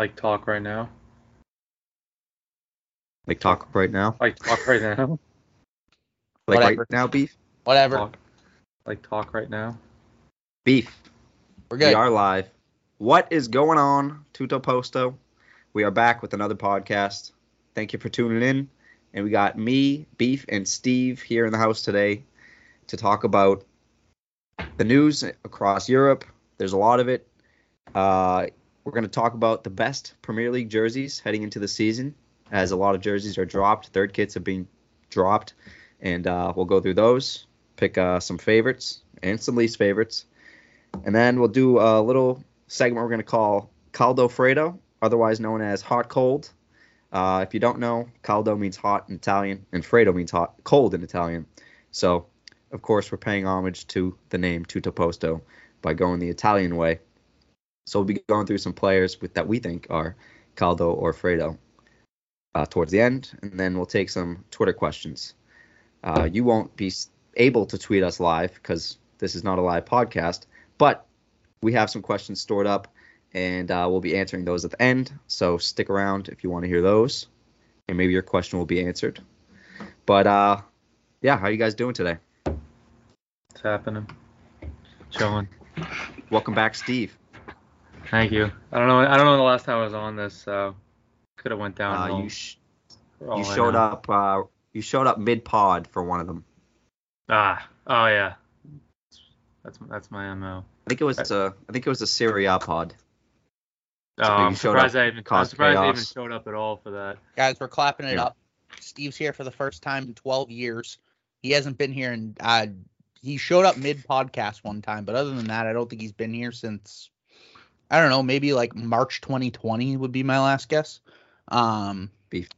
Like talk right now. Like talk right now. Like talk right now. Like Whatever. right now, beef. Whatever. Talk. Like talk right now. Beef. We're We are live. What is going on, Tutto Posto? We are back with another podcast. Thank you for tuning in. And we got me, Beef, and Steve here in the house today to talk about the news across Europe. There's a lot of it. Uh, we're going to talk about the best Premier League jerseys heading into the season, as a lot of jerseys are dropped. Third kits have been dropped, and uh, we'll go through those, pick uh, some favorites and some least favorites. And then we'll do a little segment we're going to call Caldo Fredo, otherwise known as Hot Cold. Uh, if you don't know, caldo means hot in Italian, and Fredo means hot, cold in Italian. So, of course, we're paying homage to the name Tutto Posto by going the Italian way. So we'll be going through some players with that we think are caldo or Fredo uh, towards the end, and then we'll take some Twitter questions. Uh, you won't be able to tweet us live because this is not a live podcast, but we have some questions stored up and uh, we'll be answering those at the end. So stick around if you want to hear those, and maybe your question will be answered. But uh, yeah, how are you guys doing today? It's happening. Chilling. Welcome back, Steve. Thank you. I don't know. I don't know the last time I was on this, so could have went down. Uh, you sh- you showed up. Uh, you showed up mid pod for one of them. Ah. Oh yeah. That's that's my mo. I think it was uh, I think it was a Serie A pod. Oh, So I'm surprised I even. I'm caused surprised I even showed up at all for that. Guys, we're clapping it Yeah. up. Steve's here for the first time in 12 years. He hasn't been here and uh, he showed up mid podcast one time, but other than that, I don't think he's been here since I don't know, maybe like March 2020 would be my last guess. Um, Beef.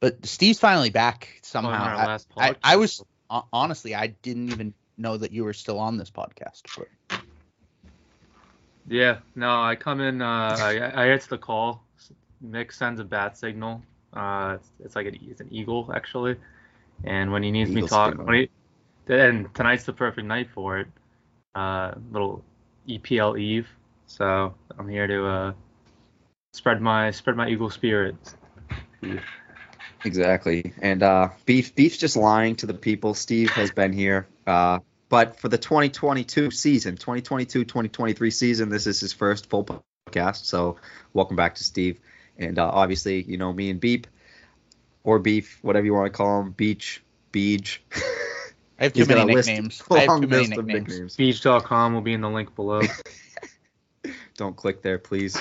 But Steve's finally back somehow. our I- last I. I was honestly, I didn't even know that you were still on this podcast. But Yeah. No, I come in. Uh, I I answer the call. Mick sends a bat signal. Uh, it's, it's like an, it's an eagle actually, and when he needs me Eagle talk, signal. when he, and tonight's the perfect night for it. Uh, little EPL Eve. So I'm here to uh spread my spread my eagle spirit. Exactly. And uh, Beef Beef's just lying to the people. Steve has been here. Uh, but for the 2022 season, 2022-2023 season, this is his first full podcast. So welcome back to Steve. And uh, obviously, you know me and Beep or Beef, whatever you want to call him, Beach, Beach. I have too He's many a list- nicknames. I have too many list of nicknames. nicknames. Beach.com will be in the link below. Don't click there, please.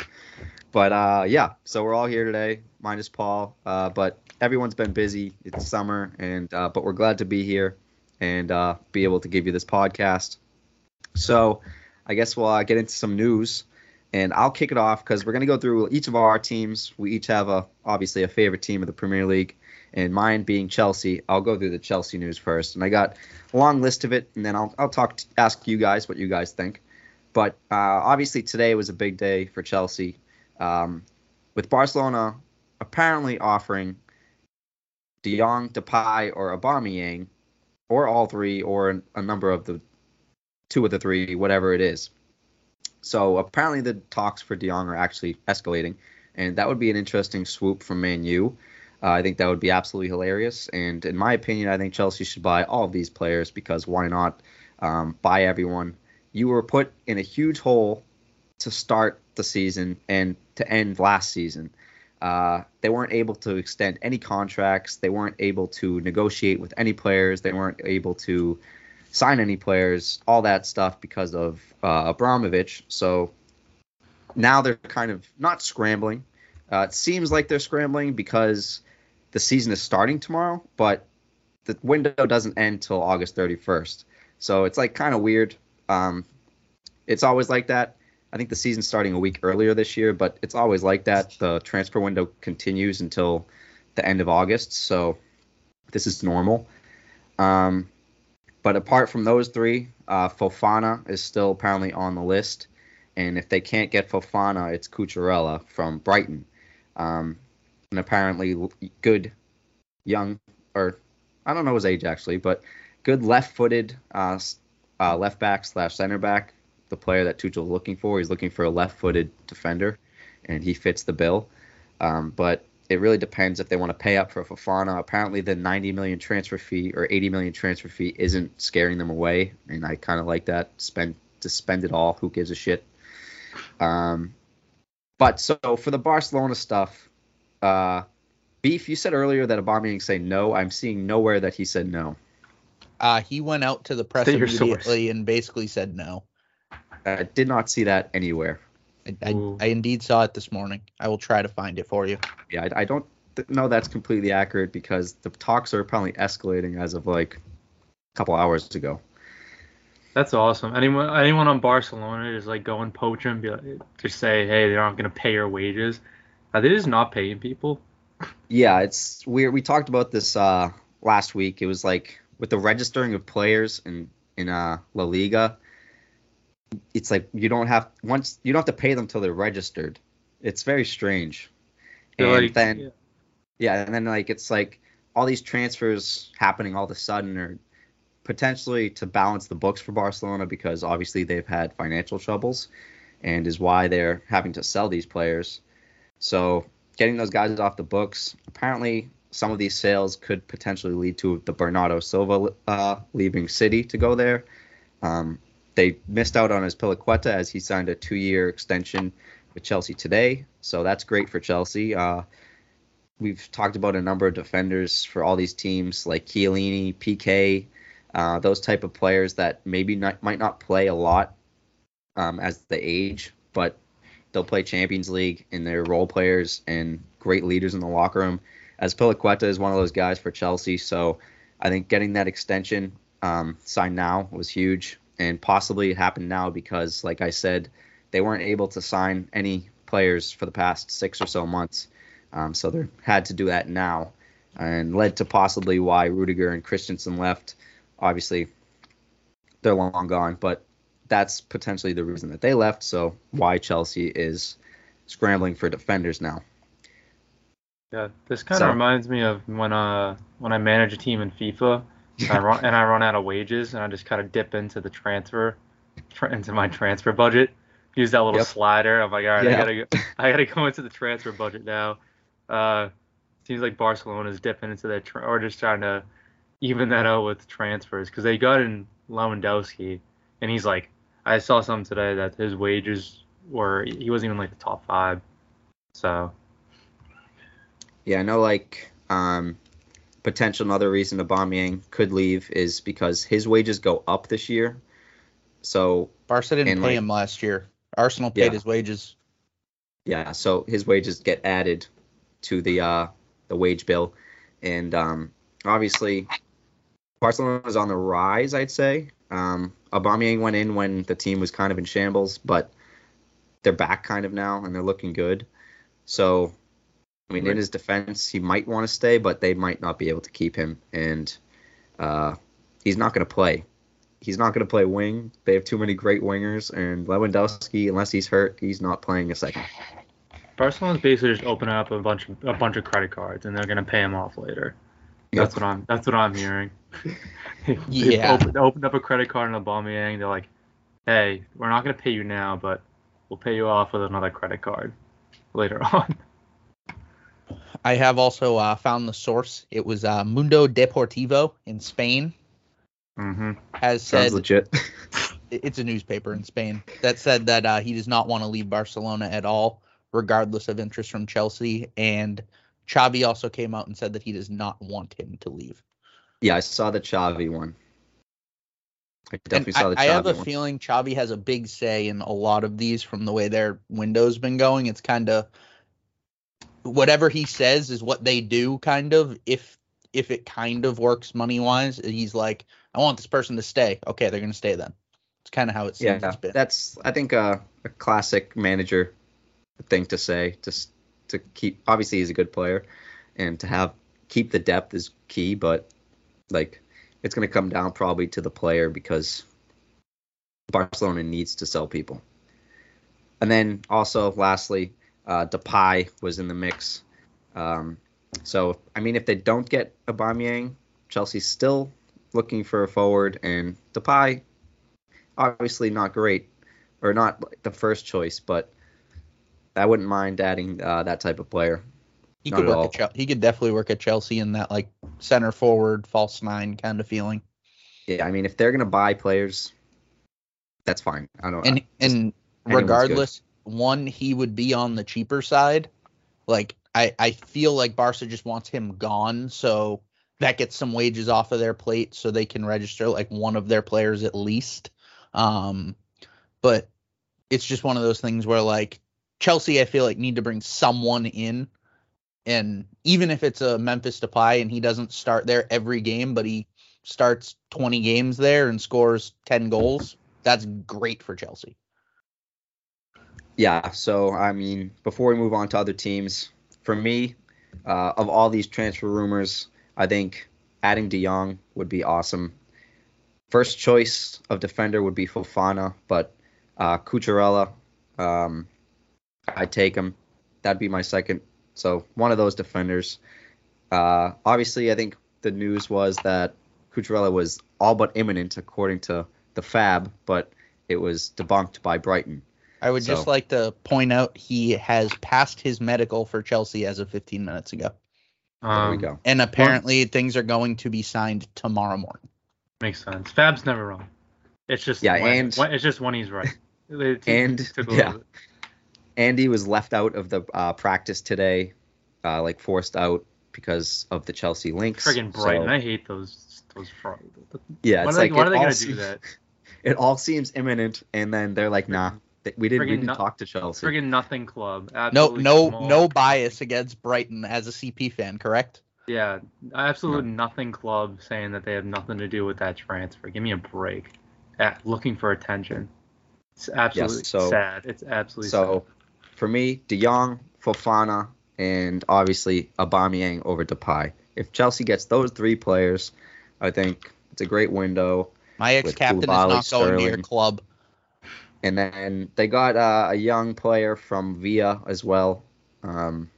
But uh, yeah, so we're all here today, minus Paul. Uh, but everyone's been busy. It's summer, and uh, but we're glad to be here and uh, be able to give you this podcast. So I guess we'll uh, get into some news, and I'll kick it off because we're gonna go through each of our teams. We each have a obviously a favorite team of the Premier League, and mine being Chelsea. I'll go through the Chelsea news first, and I got a long list of it, and then I'll I'll talk ask you guys what you guys think. But uh, obviously today was a big day for Chelsea, um, with Barcelona apparently offering De Jong, Depay, or Aubameyang, or all three, or a number of the two of the three, whatever it is. So apparently the talks for De Jong are actually escalating, and that would be an interesting swoop from Man U. Uh, I think that would be absolutely hilarious, and in my opinion, I think Chelsea should buy all of these players because why not um, buy everyone? You were put in a huge hole to start the season and to end last season. Uh, they weren't able to extend any contracts. They weren't able to negotiate with any players. They weren't able to sign any players. All that stuff because of uh, Abramovich. So now they're kind of not scrambling. Uh, it seems like they're scrambling because the season is starting tomorrow, but the window doesn't end till August 31st. So it's like kind of weird. Um, it's always like that. I think the season's starting a week earlier this year, but it's always like that. The transfer window continues until the end of August, so this is normal. Um, but apart from those three, uh, Fofana is still apparently on the list, and if they can't get Fofana, it's Cucurella from Brighton, um, and apparently good young or I don't know his age actually, but good left-footed uh, uh, left back slash center back. The player that Tuchel's looking for, he's looking for a left-footed defender, and he fits the bill. Um, but it really depends if they want to pay up for Fofana. Apparently, the 90 million transfer fee or 80 million transfer fee isn't scaring them away, and I kind of like that. Spend to spend it all. Who gives a shit? Um, but so for the Barcelona stuff, uh, Beef, you said earlier that Aubameyang say no. I'm seeing nowhere that he said no. Uh, he went out to the press State your source. immediately and basically said no. I did not see that anywhere. I, I, I indeed saw it this morning. I will try to find it for you. Yeah, I, I don't th- know that's completely accurate because the talks are apparently escalating as of like a couple hours ago. That's awesome. Anyone anyone on Barcelona is like go and poach him, be like, just say, hey, they're not gonna pay your wages. Are they just not paying people? Yeah, it's weird. We talked about this uh, last week. It was like with the registering of players in in uh, La Liga. It's like you don't have once you don't have to pay them till they're registered. It's very strange. And like, then yeah. yeah, and then like it's like all these transfers happening all of a sudden are potentially to balance the books for Barcelona because obviously they've had financial troubles and is why they're having to sell these players. So getting those guys off the books, apparently some of these sales could potentially lead to the Bernardo Silva uh, leaving City to go there. Um, they missed out on Azpilicueta as he signed a two-year extension with Chelsea today, so that's great for Chelsea. Uh, we've talked about a number of defenders for all these teams like Chiellini, Piqué, uh, those type of players that maybe not, might not play a lot um, as they age, but they'll play Champions League and they're role players and great leaders in the locker room. Azpilicueta is one of those guys for Chelsea, so I think getting that extension um, signed now was huge, and possibly it happened now because, like I said, they weren't able to sign any players for the past six or so months, um, so they had to do that now, and led to possibly why Rudiger and Christensen left. Obviously, they're long gone, but that's potentially the reason that they left. So why Chelsea is scrambling for defenders now. Yeah, this kind of So- reminds me of when uh when I manage a team in FIFA and I run and I run out of wages and I just kind of dip into the transfer into my transfer budget. Use that little Yep. slider. I'm like, all right, Yeah. I gotta go, I gotta go into the transfer budget now. Uh, seems like Barcelona's dipping into that, tra- or just trying to even that out with transfers because they got in Lewandowski and he's like, I saw something today that his wages were he wasn't even like the top five. So Yeah, I know like um, potential another reason Aubameyang could leave is because his wages go up this year. So Barca didn't pay like- him last year. Arsenal paid Yeah. his wages. yeah, so his wages get added to the uh, the wage bill, and um, obviously Barcelona is on the rise. I'd say um, Aubameyang went in when the team was kind of in shambles, but they're back kind of now and they're looking good. So, I mean, in his defense, he might want to stay, but they might not be able to keep him, and uh, he's not going to play. He's not going to play wing. They have too many great wingers, and Lewandowski, unless he's hurt, he's not playing a second. Barcelona's basically just opening up a bunch of a bunch of credit cards and they're gonna pay him off later. That's what I'm that's what I'm hearing. They Yeah. opened, opened up a credit card in Aubameyang. They're like, hey, we're not gonna pay you now, but we'll pay you off with another credit card later on. I have also uh, found the source. It was uh, Mundo Deportivo in Spain hmm has said Sounds legit. it's a newspaper in Spain that said that uh, he does not want to leave Barcelona at all, regardless of interest from Chelsea. And Xavi also came out and said that he does not want him to leave. yeah, I saw the Xavi one. I And definitely saw the I, I have a one. feeling Xavi has a big say in a lot of these from the way their window's been going. It's kind of whatever he says is what they do, kind of. If if it kind of works money wise, he's like, I want this person to stay. Okay, they're gonna stay then. It's kind of how it seems yeah, that's I think uh, a classic manager thing to say. Just to keep, obviously he's a good player, and to have keep the depth is key. But like, it's going to come down probably to the player because Barcelona needs to sell people. And then also, lastly, uh, Depay was in the mix. Um, so I mean, if they don't get Aubameyang, Chelsea's still looking for a forward, and Depay obviously not great or not the first choice, but I wouldn't mind adding uh, that type of player. He Not could work at Chelsea. He could definitely work at Chelsea in that like center forward, false nine kind of feeling. Yeah, I mean, if they're gonna buy players, that's fine. I don't. And and regardless, one he would be on the cheaper side. Like I I feel like Barca just wants him gone, so that gets some wages off of their plate, so they can register like one of their players at least. Um, but it's just one of those things where like Chelsea, I feel like need to bring someone in, and even if it's a Memphis Depay and he doesn't start there every game, but he starts 20 games there and scores 10 goals, that's great for Chelsea. Yeah, so I mean, before we move on to other teams, for me, uh, of all these transfer rumors, I think adding De Jong would be awesome. First choice of defender would be Fofana, but uh, Cucurella, um, I'd take him. That'd be my second. So one of those defenders. Uh, obviously, I think the news was that Cucurella was all but imminent, according to the Fab, but it was debunked by Brighton. I would just like to point out he has passed his medical for Chelsea as of 15 minutes ago. There Um, we go. And apparently things are going to be signed tomorrow morning. Makes sense. Fab's never wrong. It's just Yeah, when, and- when- it's just when he's right. It- it And, took yeah. bit. Andy was left out of the uh, practice today, uh, like forced out because of the Chelsea links. Friggin' Brighton. So, I hate those those fraud. yeah, Why it's are they, like why it are they gonna se- do that? It all seems imminent, and then they're like, "Nah, th- we didn't. We didn't no- talk to Chelsea." Friggin' nothing club. No Absolutely no small. no bias against Brighton as a CP fan, correct? Yeah, absolute nothing club saying that they have nothing to do with that transfer. Give me a break. At, looking for attention. It's absolutely so- sad. It's absolutely So, for me, De Jong, Fofana, and obviously Aubameyang over Depay. If Chelsea gets those three players, I think it's a great window. My ex-captain is Koulibaly, not going to your club. And then they got uh, a young player from Villa as well. Um,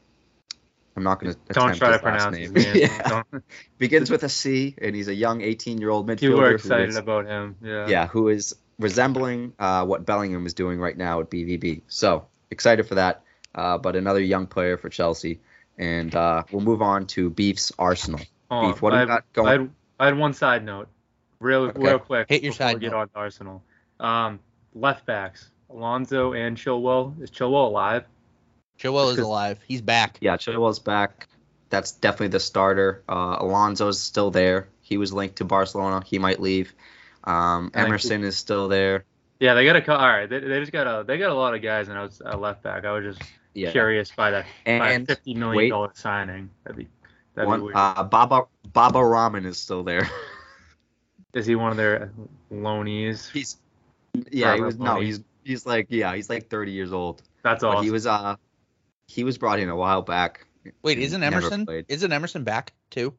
I'm not going to. Don't attempt try to his last pronounce name. his name. yeah. Begins with a C, and he's a young 18 year old midfielder. You were excited is- about him. Yeah. yeah, who is resembling uh, what Bellingham is doing right now at BVB. So excited for that. Uh, but another young player for Chelsea, and uh, we'll move on to Beef's Arsenal. Hold Beef, what do I got going? I had, I had one side note, real Okay. real quick. Hit your before side we get note. on to Arsenal. Um, left backs, Alonso and Chilwell. Is Chilwell alive? Chilwell is alive. He's back. Yeah, Chilwell's back. That's definitely the starter. Uh, Alonso's still there. He was linked to Barcelona. He might leave. Um, Emerson is still there. Yeah, they got a all right. They, they just got a they got a lot of guys in outs- uh, left back. I was just Yeah. curious by that and, by a And fifty million dollar signing. That'd be that'd be one, weird. uh, Baba Baba Rahman is still there. Is he one of their loanees? he's yeah, he Forever was no, he's he's like yeah, he's like 30 years old. That's But awesome. he was uh he was brought in a while back. Wait, isn't Emerson? Isn't Emerson back too?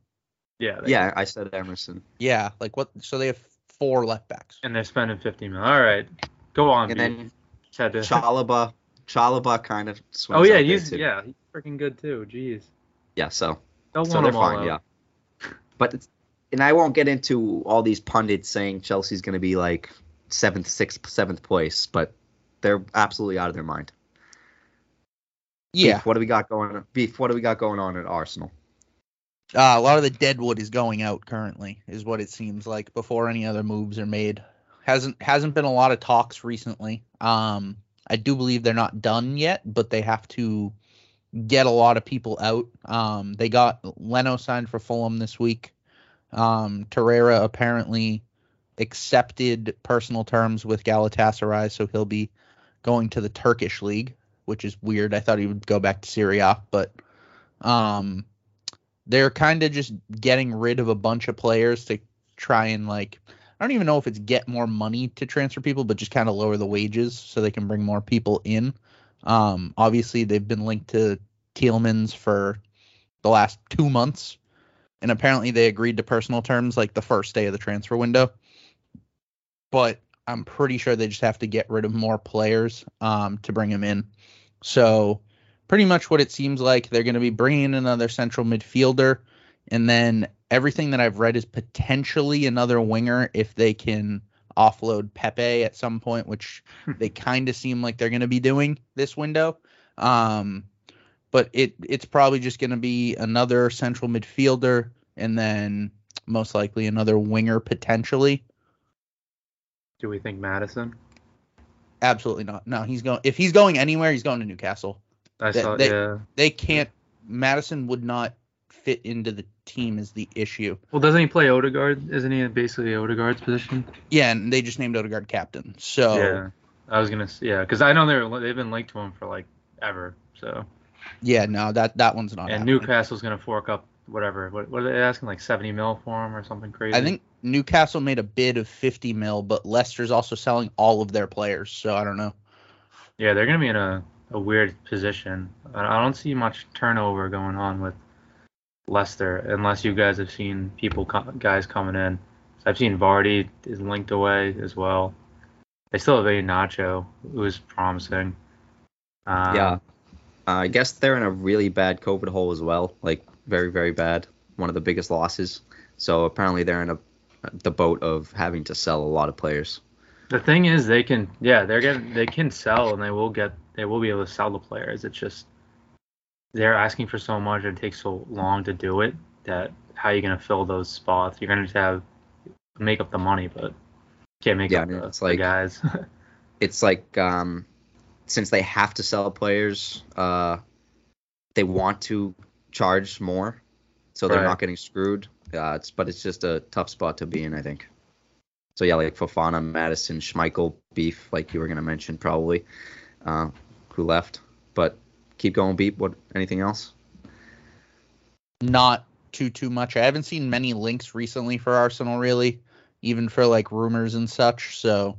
yeah, Yeah, I said Emerson. Yeah, like what? So they have four left backs. And they're spending fifty million. All right, go on. And B. then had to- Chalobah Chalobah kind of swings oh yeah, out he's yeah, he's freaking good too. Jeez, Yeah, so don't so want they're fine, yeah. But it's, and I won't get into all these pundits saying Chelsea's going to be like seventh, sixth, seventh place, but they're absolutely out of their mind. Yeah, Beef, what do we got going? Beef, what do we got going on at Arsenal? uh, a lot of the deadwood is going out currently, is what it seems like. Before any other moves are made, hasn't hasn't been a lot of talks recently. Um, I do believe they're not done yet, but they have to get a lot of people out. Um, they got Leno signed for Fulham this week. Um, Torreira apparently accepted personal terms with Galatasaray, so he'll be going to the Turkish league, which is weird. I thought he would go back to Serie A, but um, they're kind of just getting rid of a bunch of players to try and like I don't even know if it's get more money to transfer people, but just kind of lower the wages so they can bring more people in. Um, obviously, they've been linked to Tielemans for the last two months, and apparently they agreed to personal terms like the first day of the transfer window. But I'm pretty sure they just have to get rid of more players um, to bring him in. So pretty much what it seems like they're going to be bringing in another central midfielder, and then everything that I've read is potentially another winger if they can offload Pepe at some point, which they kind of seem like they're going to be doing this window. Um, but it it's probably just going to be another central midfielder and then most likely another winger potentially. Do we think Maddison? Absolutely not. No, he's going. If he's going anywhere, he's going to Newcastle. I They- saw. they- yeah. They can't. Maddison would not fit into the team is the issue. Well, doesn't he play Odegaard? Isn't he basically Odegaard's position? Yeah, and they just named Odegaard captain. So Yeah. I was gonna. s- Yeah, because I know they're they've been linked to him for like ever. So yeah, no, that that one's not. and happening. Newcastle's gonna fork up whatever. What, what are they asking? Like 70 mil for him or something crazy? I think Newcastle made a bid of 50 mil, but Leicester's also selling all of their players. So I don't know. Yeah, they're gonna be in a, a weird position. I I don't see much turnover going on with Leicester unless you guys have seen people guys coming in. I've seen Vardy is linked away as well. They still have a Nacho who is promising. Um, yeah. Uh, I guess they're in a really bad COVID hole as well, like very very bad. One of the biggest losses. So apparently they're in a the boat of having to sell a lot of players. The thing is, they can yeah they're getting they can sell and they will get they will be able to sell the players. It's just they're asking for so much and it takes so long to do it that how are you gonna fill those spots? You're gonna just have make up the money, but can't make Yeah, up I mean, the, it's like- guys. It's like um, since they have to sell players, uh, they want to charge more, so they're Right. not getting screwed. Uh, it's but it's just a tough spot to be in, I think. So yeah, like Fofana, Maddison, Schmeichel, Beef, like you were gonna mention probably, uh, who left. But keep going, Beep. What? Anything else? Not too too much. I haven't seen many links recently for Arsenal really, even for like rumors and such. So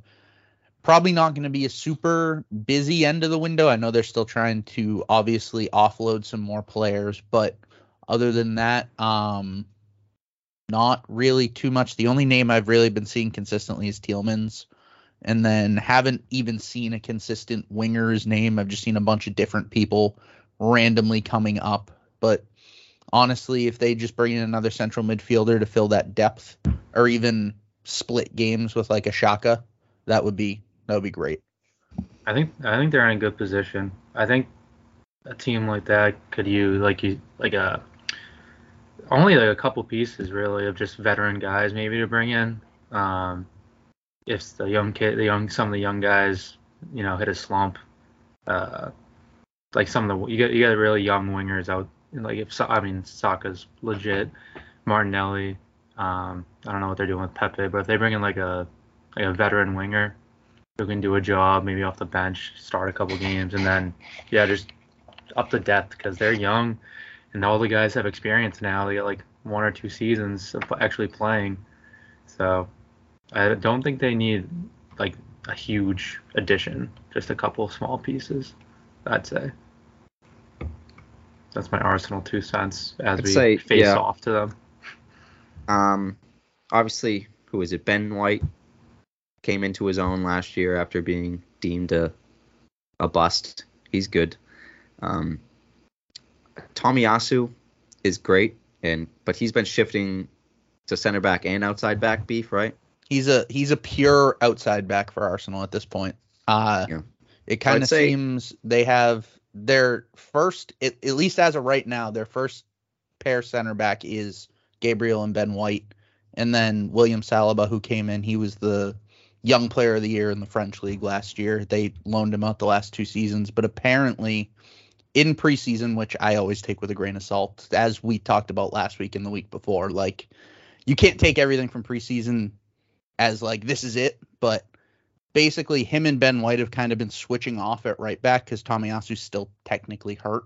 probably not going to be a super busy end of the window. I know they're still trying to obviously offload some more players, but other than that, um not really too much. The only name I've really been seeing consistently is Tielemans. And then haven't even seen a consistent winger's name. I've just seen a bunch of different people randomly coming up. But honestly, if they just bring in another central midfielder to fill that depth, or even split games with like a Xhaka, that would be that would be great. I think I think they're in a good position. I think a team like that could use like you like a only like a couple pieces really of just veteran guys maybe to bring in. Um, if the young kid, the young some of the young guys, you know, hit a slump, uh, like some of the you get you get really young wingers out. Like if I mean Saka's legit, Martinelli. Um, I don't know what they're doing with Pepe, but if they bring in like a like a veteran winger who can do a job, maybe off the bench, start a couple games, and then yeah, just up the depth because they're young, and all the guys have experience now. They got like one or two seasons of actually playing, so I don't think they need like a huge addition, just a couple of small pieces. I'd say. That's my Arsenal two cents as I'd we say, face yeah. off to them. Um, obviously, who is it? Ben White came into his own last year after being deemed a a bust. He's good. Um, Tomiyasu is great, and but he's been shifting to center back and outside back beef, right? He's a he's a pure outside back for Arsenal at this point. Uh Yeah. it kind of seems they have their first at, at least as of right now, their first pair center back is Gabriel and Ben White. And then William Saliba who came in, he was the young player of the year in the French league last year. They loaned him out the last two seasons, but apparently in preseason, which I always take with a grain of salt, as we talked about last week and the week before, like you can't take everything from preseason as like this is it, but basically him and Ben White have kind of been switching off at right back because Tomiyasu's still technically hurt.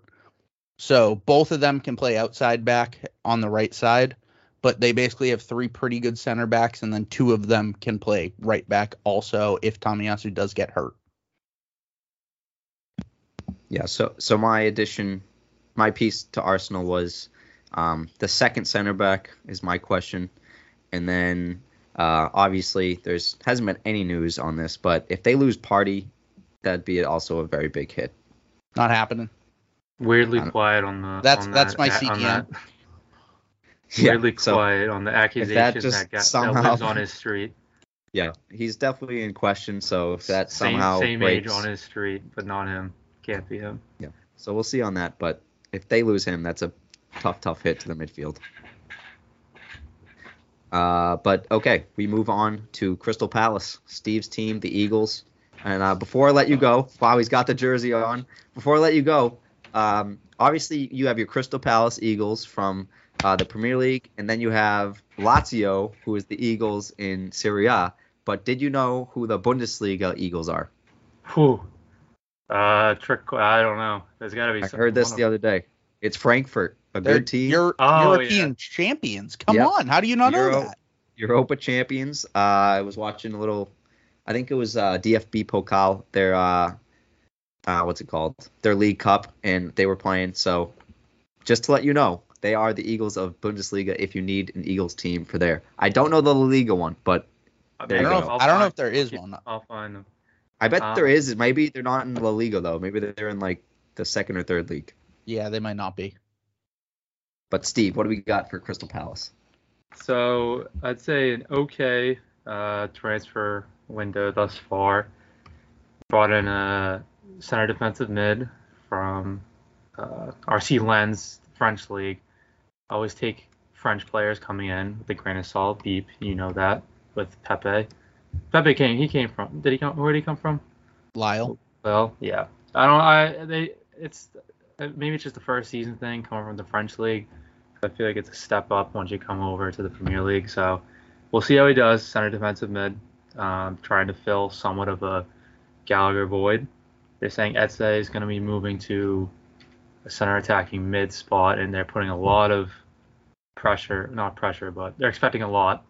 So both of them can play outside back on the right side, but they basically have three pretty good center backs, and then two of them can play right back also if Tomiyasu does get hurt. Yeah. So so my addition, my piece to Arsenal was um, the second center back is my question, and then uh, obviously there's hasn't been any news on this, but if they lose Partey, that'd be also a very big hit. Not happening. Weirdly quiet on the. That's- on that's that- my on CDM. That. Yeah, Weirdly so- quiet on the accusations that, just guy, that somehow- lives on his street. Yeah, he's definitely in question. So if that Same, somehow same breaks, age on his street, but not him. Can't be him. Yeah, so we'll see on that. But if they lose him, that's a tough, tough hit to the midfield. Uh, but okay, we move on to Crystal Palace, Steve's team, the Eagles. And uh, before I let you go, wow, he's got the jersey on. Before I let you go, um, obviously you have your Crystal Palace Eagles from uh, the Premier League, and then you have Lazio, who is the Eagles in Serie A. But did you know who the Bundesliga Eagles are? Who? Uh, trick. I don't know. There's got to be. I heard this the other day. It's Frankfurt, a They're good team. Euro- Oh, European yeah. champions. Come Yep. on. How do you not Euro- know that? Europa champions. Uh, I was watching a little. I think it was uh, DFB Pokal. Their uh, uh, what's it called? Their League Cup, and they were playing. So, just to let you know, they are the Eagles of Bundesliga. If you need an Eagles team for there, I don't know the La Liga one, but There I don't, go. know if, I don't know if there is one. I'll find them. I bet Um, there is. Maybe they're not in La Liga though. Maybe they're in like the second or third league. Yeah, they might not be. But Steve, what do we got for Crystal Palace? So I'd say an okay uh, transfer window thus far. Brought in a center defensive mid from uh, RC Lens French league. Always take French players coming in with a grain of salt. Beep, you know that with Pepe. Pepe came. He came from. Did he come? Where did he come from? Lyle. Well, yeah. I don't. I they. It's uh, maybe it's just the first season thing coming from the French league. I feel like it's a step up once you come over to the Premier League. So we'll see how he does. Center defensive mid, um, trying to fill somewhat of a Gallagher void. They're saying Eze is going to be moving to a center attacking mid spot, and they're putting a lot of pressure, not pressure, but they're expecting a lot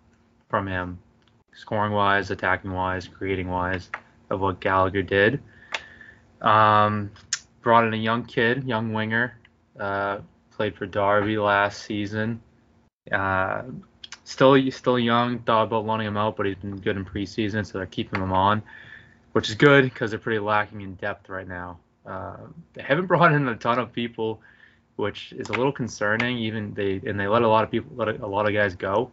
from him, scoring wise, attacking wise, creating wise, of what Gallagher did. Um, brought in a young kid, young winger, uh, played for Derby last season. Uh, still, still young. Thought about loaning him out, but he's been good in preseason, so they're keeping him on, which is good because they're pretty lacking in depth right now. Uh, they haven't brought in a ton of people, which is a little concerning. Even they and they let a lot of people, let a lot of guys go.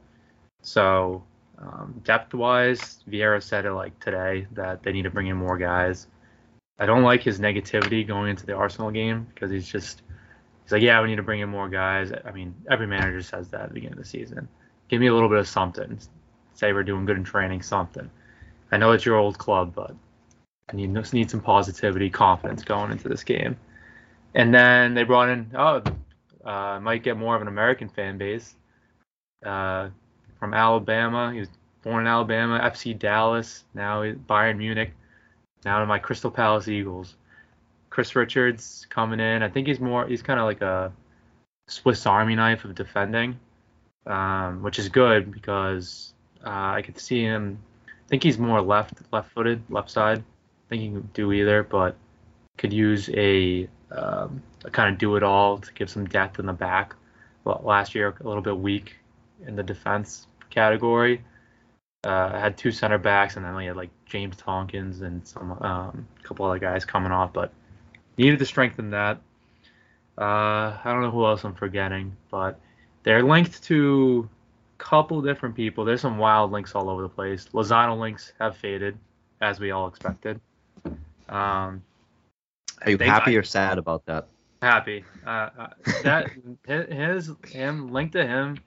So um, depth wise, Vieira said it like today that they need to bring in more guys. I don't like his negativity going into the Arsenal game because he's just he's like, yeah, we need to bring in more guys. I mean, every manager says that at the beginning of the season. Give me a little bit of something. Say we're doing good in training, something. I know it's your old club, but I need need some positivity, confidence going into this game. And then they brought in oh, uh, might get more of an American fan base. Uh, from Alabama, he was born in Alabama, FC Dallas, now Bayern Munich, now to my Crystal Palace Eagles. Chris Richards coming in. I think he's more he's kind of like a Swiss Army knife of defending, um, which is good because uh, I could see him. I think he's more left left-footed, left side. I think he can do either, but could use a, um, kind of do-it-all to give some depth in the back. Well, last year a little bit weak in the defense category. Uh, had two center backs, and then we had like James Tomkins and some um, couple other guys coming off, but needed to strengthen that. Uh, I don't know who else I'm forgetting, but they're linked to a couple different people. There's some wild links all over the place. Lozano links have faded, as we all expected. Um, Are you think happy or sad about that? happy. Uh, uh, that his him linked to him.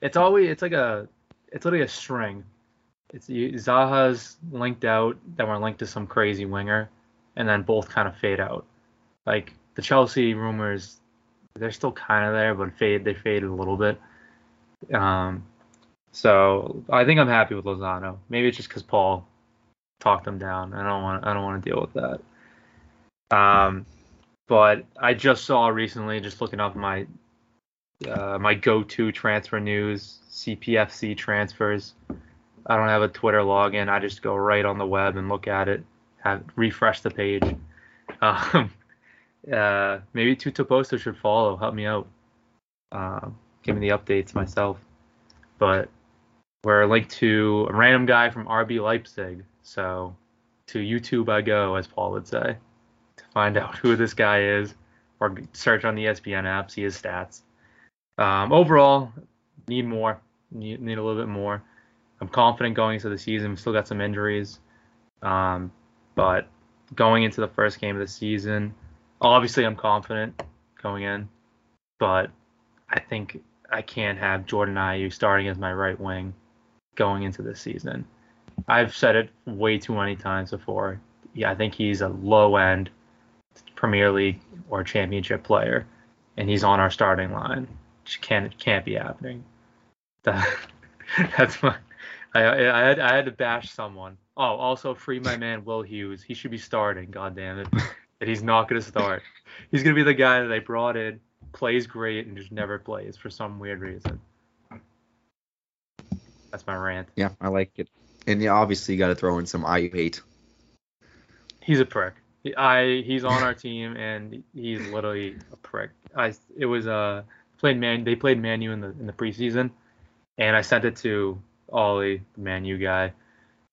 It's always it's like a it's literally a string. It's Zaha's linked out, then we're linked to some crazy winger, and then both kind of fade out. Like the Chelsea rumors, they're still kind of there, but fade they faded a little bit. Um, so I think I'm happy with Lozano. Maybe it's just because Paul talked him down. I don't want I don't want to deal with that. Um, but I just saw recently, just looking up my uh, my go-to transfer news, CPFC transfers. I don't have a Twitter login. I just go right on the web and look at it, have refresh the page. Um, uh, maybe Tutto Posto should follow, help me out, uh, give me the updates myself. But we're linked to a random guy from RB Leipzig, so to YouTube I go, as Paul would say find out who this guy is or search on the ESPN app, see his stats. Um, overall, need more. Need, need a little bit more. I'm confident going into the season. We've still got some injuries. Um, but going into the first game of the season, Obviously, I'm confident going in, but I think I can't have Jordan Ayew starting as my right wing going into this season. I've said it way too many times before. Yeah, I think he's a low end Premier League or championship player, and he's on our starting line. Just can't can't be happening. That, that's my. I, I had I had to bash someone. Oh, also free my man Will Hughes. He should be starting. God damn it, and he's not gonna start. He's gonna be the guy that they brought in, plays great, and just never plays for some weird reason. That's my rant. Yeah, I like it. And yeah, obviously you got to throw in some Ayew hate. He's a prick. I he's on our team and he's literally a prick. I it was uh played man they played Manu in the in the preseason, and I sent it to Ollie, the Manu guy.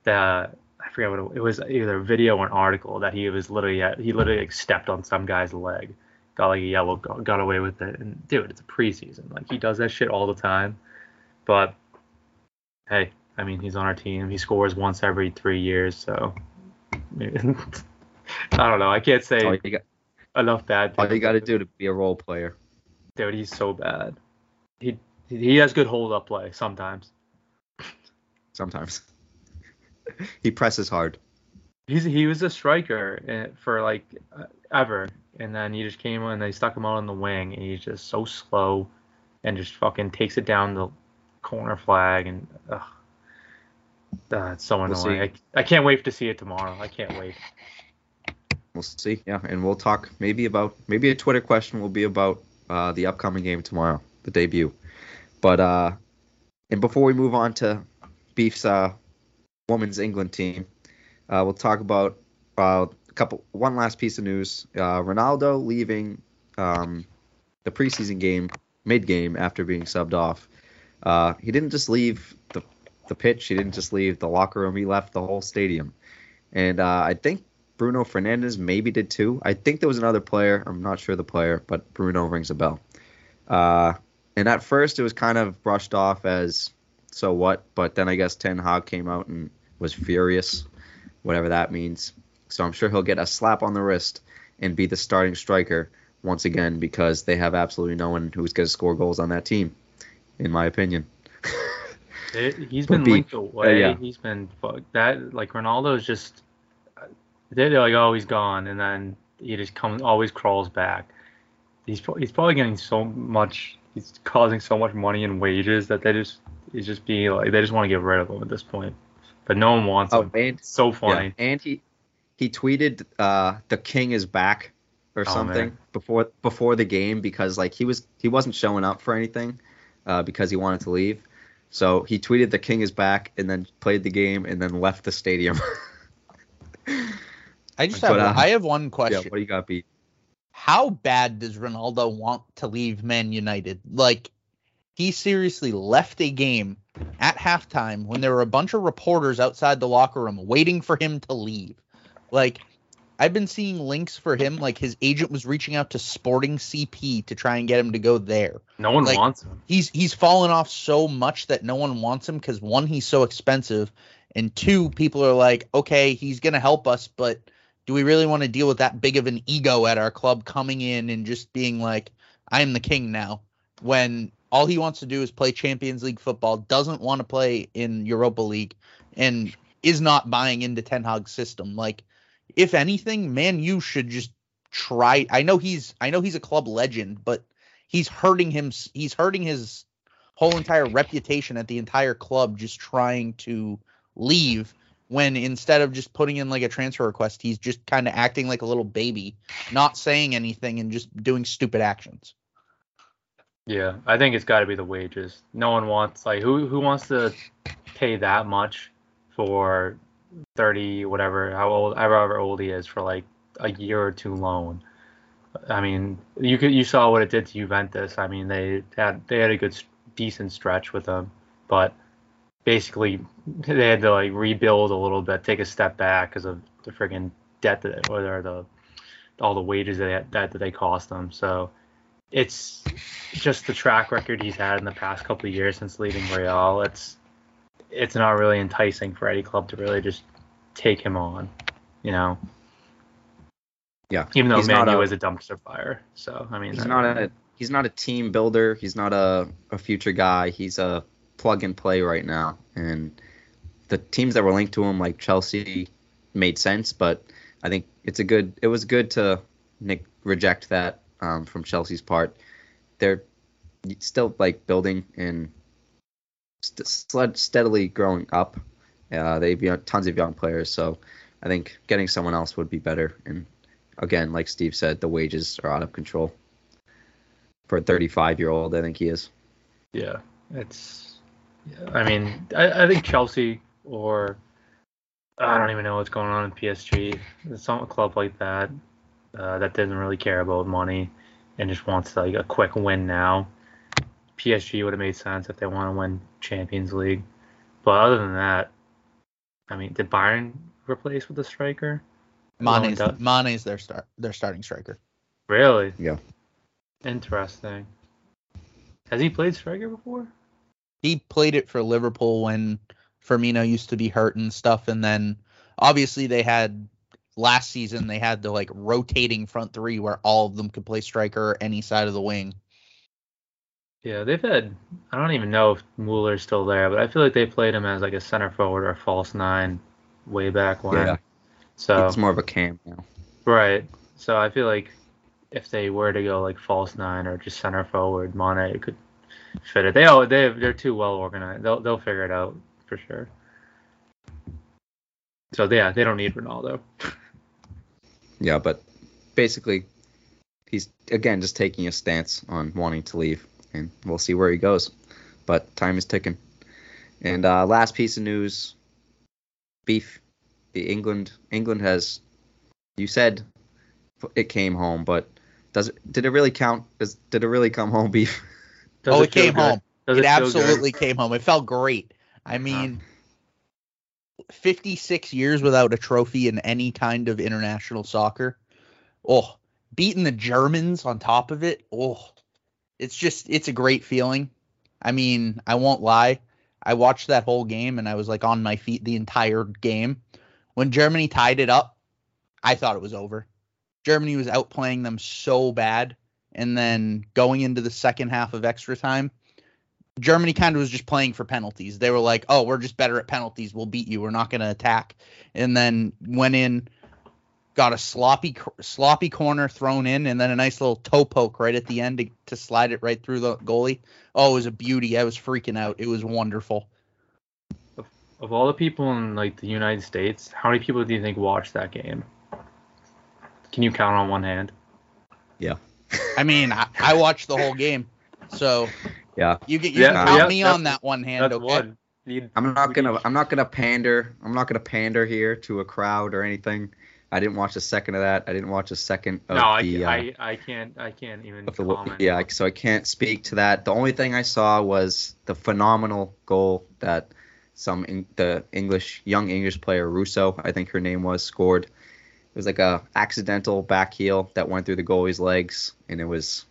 That I forget what it, it was either a video or an article that he was literally at, he literally like stepped on some guy's leg, got like a yellow got, got away with it. And dude, it's a preseason. Like he does that shit all the time. But hey, I mean he's on our team. He scores once every three years, so. I don't know. I can't say All got, enough bad. all you got to do to be a role player. Dude, he's so bad. He he has good hold up play sometimes. Sometimes he presses hard. He's he was a striker eh, for like uh, ever, and then he just came and they stuck him out on the wing, and he's just so slow, and just fucking takes it down the corner flag, and ugh. Uh, it's so We'll annoying. I, I can't wait to see it tomorrow. I can't wait. We'll see. Yeah, and we'll talk maybe about maybe a Twitter question will be about uh, the upcoming game tomorrow, the debut. But uh, and before we move on to Beef's uh, women's England team, uh, we'll talk about uh, a couple one last piece of news. Uh, Ronaldo leaving um, the preseason game mid game after being subbed off. Uh, he didn't just leave the the pitch. He didn't just leave the locker room. He left the whole stadium. And uh, I think Bruno Fernandes maybe did too. I think there was another player. I'm not sure the player, but Bruno rings a bell. Uh, and at first it was kind of brushed off as so what, but then I guess Ten Hag came out and was furious, whatever that means. So I'm sure he'll get a slap on the wrist and be the starting striker once again because they have absolutely no one who's going to score goals on that team, in my opinion. It, he's But been B- linked away. yeah. He's been fuck that. Like Ronaldo's just they're like, oh, he's gone, and then he just comes, always crawls back. He's pro- he's probably getting so much. He's causing so much money and wages that they just he's just being like they just want to get rid of him at this point. But no one wants Oh, him. and It's so Yeah, funny. and he he tweeted uh the king is back or Oh, something man. before before the game because like he was he wasn't showing up for anything uh because he wanted to leave. So he tweeted the king is back and then played the game and then left the stadium. I just But, have uh, I have one question. yeah, question. what do you got beat? How bad does Ronaldo want to leave Man United? Like he seriously left a game at halftime when there were a bunch of reporters outside the locker room waiting for him to leave. Like I've been seeing links for him like his agent was reaching out to Sporting CP to try and get him to go there. No one like- wants him. He's he's fallen off so much that no one wants him cuz one he's so expensive and two people are like, "Okay, he's going to help us, but do we really want to deal with that big of an ego at our club coming in and just being like, I am the king now when all he wants to do is play Champions League football, doesn't want to play in Europa League and is not buying into Ten Hag's system. Like if anything, man, you should just try I know he's I know he's a club legend, but he's hurting him he's hurting his whole entire reputation at the entire club just trying to leave when instead of just putting in like a transfer request, he's just kind of acting like a little baby, not saying anything and just doing stupid actions. Yeah, I think it's got to be the wages. No one wants like who who wants to pay that much for thirty whatever how old however old he is for like a year or two loan. I mean, you could you saw what it did to Juventus. I mean, they had they had a good decent stretch with him, but basically they had to like rebuild a little bit, take a step back because of the friggin' debt that or the all the wages that that, that they cost them. So it's just the track record he's had in the past couple of years since leaving Real. It's it's not really enticing for any club to really just take him on, you know. Yeah, Even though he's Manu a- is a dumpster fire. So I mean, he's not a he's not a team builder. He's not a, a future guy. He's a plug and play right now. And the teams that were linked to him, like Chelsea, made sense. But I think it's a good. It was good to Nick reject that um, from Chelsea's part. They're still like building and st- steadily growing up. Uh, they've tons of young players, so I think getting someone else would be better. And again, like Steve said, the wages are out of control for a 35 year old. I think he is. Yeah, it's. Yeah, I mean, I, I think Chelsea or I don't even know what's going on in PSG. Some club like that uh, that doesn't really care about money and just wants like a quick win now. PSG would have made sense if they want to win Champions League, but other than that, I mean, did Bayern replace with a striker? Mane's Lewandowski- Mane's their start their starting striker. Really? Yeah. Interesting. Has he played striker before? He played it for Liverpool when Firmino used to be hurt and stuff, and then obviously they had last season they had the like rotating front three where all of them could play striker or any side of the wing. Yeah, they've had. I don't even know if Mueller's still there, but I feel like they played him as like a center forward or a false nine way back when. Yeah. So It's more of a cam now. right. So I feel like if they were to go like false nine or just center forward, Mane could fit it. They all they they're too well organized. They'll they'll figure it out for sure. So yeah, they don't need Ronaldo. Yeah, but basically, he's again just taking a stance on wanting to leave, and we'll see where he goes. But time is ticking. And uh, last piece of news: beef. The England England has. You said it came home, but does it? Did it really count? Did it really come home, beef? Does oh, it feel came good? home. Does it good? absolutely came home. It felt great. I mean, 56 years without a trophy in any kind of international soccer. Oh, beating the Germans on top of it. Oh, it's just, it's a great feeling. I mean, I won't lie. I watched that whole game and I was like on my feet the entire game. When Germany tied it up, I thought it was over. Germany was outplaying them so bad. And then going into the second half of extra time, Germany kind of was just playing for penalties. They were like, "Oh, we're just better at penalties. We'll beat you. We're not going to attack." And then went in, got a sloppy sloppy corner thrown in, and then a nice little toe poke right at the end to, to slide it right through the goalie. Oh, it was a beauty. I was freaking out. It was wonderful. Of all the people in like the United States, how many people do you think watched that game? Can you count on one hand? I mean, I, I watched the whole game, so Yeah. you get you Yeah, can count yeah, me on that one hand. Okay. one. You- I'm not gonna I'm not gonna pander I'm not gonna pander here to a crowd or anything. I didn't watch a second of that. I didn't watch a second of No, I, the uh, I, I can't I can't even of the comment. yeah, so I can't speak to that. The only thing I saw was the phenomenal goal that some in, the English young English player Russo, I think her name was, scored. It was like a accidental back heel that went through the goalie's legs, and it was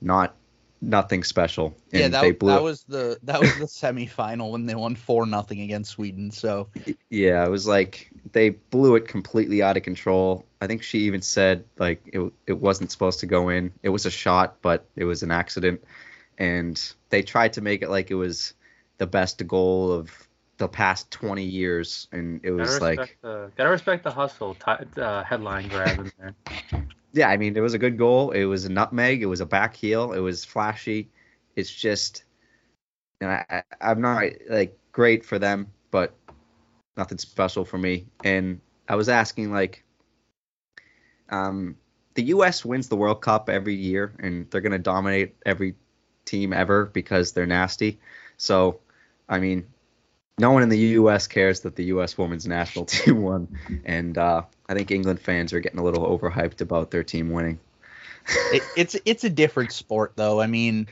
not nothing special. And Yeah, they that, blew that was the that was the semifinal when they won four nothing against Sweden. So Yeah, it was like they blew it completely out of control. I think she even said like it it wasn't supposed to go in. It was a shot, but it was an accident. And they tried to make it like it was the best goal of the past 20 years and it was Gotta like the, gotta respect the hustle. T- uh, headline grab in there. yeah, I mean, it was a good goal. It was a nutmeg. It was a back heel. It was flashy. It's just, and I, I, I'm not like great for them, but nothing special for me. And I was asking like, um, the U.S. wins the World Cup every year, and they're gonna dominate every team ever because they're nasty. So, I mean, no one in the U.S. cares that the U.S. women's national team won, and uh, I think England fans are getting a little overhyped about their team winning. it, it's it's a different sport though. I mean,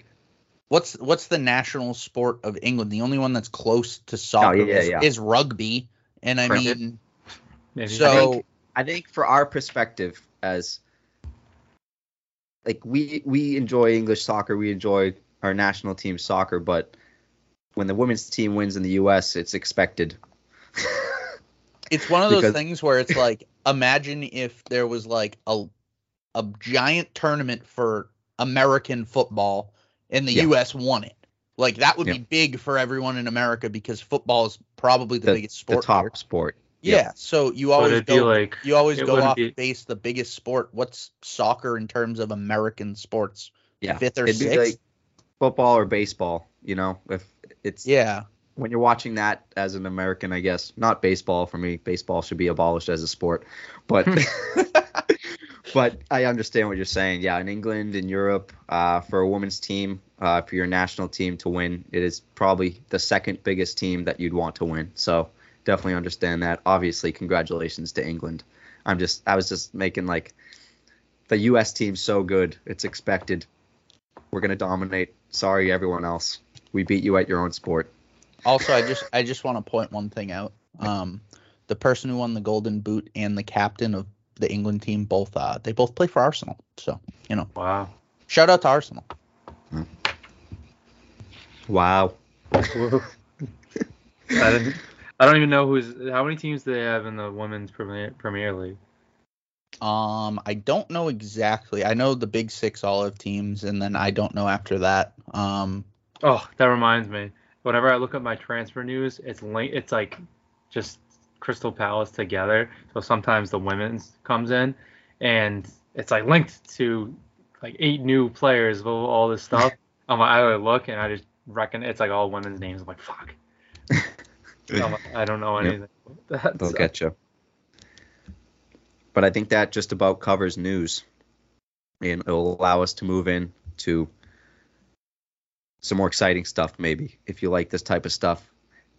what's what's the national sport of England? The only one that's close to soccer Oh, yeah, is, yeah. is rugby. And I Cricket. mean, Maybe. So- I think, I think for our perspective as like we we enjoy English soccer, we enjoy our national team soccer, but when the women's team wins in the U.S., it's expected. It's one of those Because- things where it's like, imagine if there was like a a giant tournament for American football and the Yeah. U.S. won it. Like that would Yeah. be big for everyone in America because football is probably the, The- biggest the sport. top here. sport. Yeah. So you always go. like you always go off be- base the biggest sport. What's soccer in terms of American sports? Yeah. Fifth or It'd be sixth? like football or baseball. You know, if it's Yeah. when you're watching that as an American, I guess not baseball for me. Baseball should be abolished as a sport, but but I understand what you're saying. Yeah, in England, in Europe, uh, for a women's team, uh, for your national team to win, it is probably the second biggest team that you'd want to win. So definitely understand that. Obviously, congratulations to England. I'm just I was just making like the U.S. team's so good, it's expected. We're gonna dominate. Sorry, everyone else. We beat you at your own sport. Also, I just I just want to point one thing out. Um, the person who won the Golden Boot and the captain of the England team both uh they both play for Arsenal. So you know, wow. shout out to Arsenal. Wow. I didn't. I don't even know who's. How many teams do they have in the women's Premier Premier League? Um, I don't know exactly. I know the big six olive teams, and then I don't know after that. Um, Oh, that reminds me. Whenever I look at my transfer news, it's link. It's like just Crystal Palace together. So sometimes the women's comes in, and it's like linked to like eight new players, all- all this stuff. I'm like, I look and I just reckon it's like all women's names. I'm like, fuck. I'm like, I don't know Yep. anything. That's, They'll get you. But I think that just about covers news, and it'll allow us to move in to some more exciting stuff, maybe if you like this type of stuff.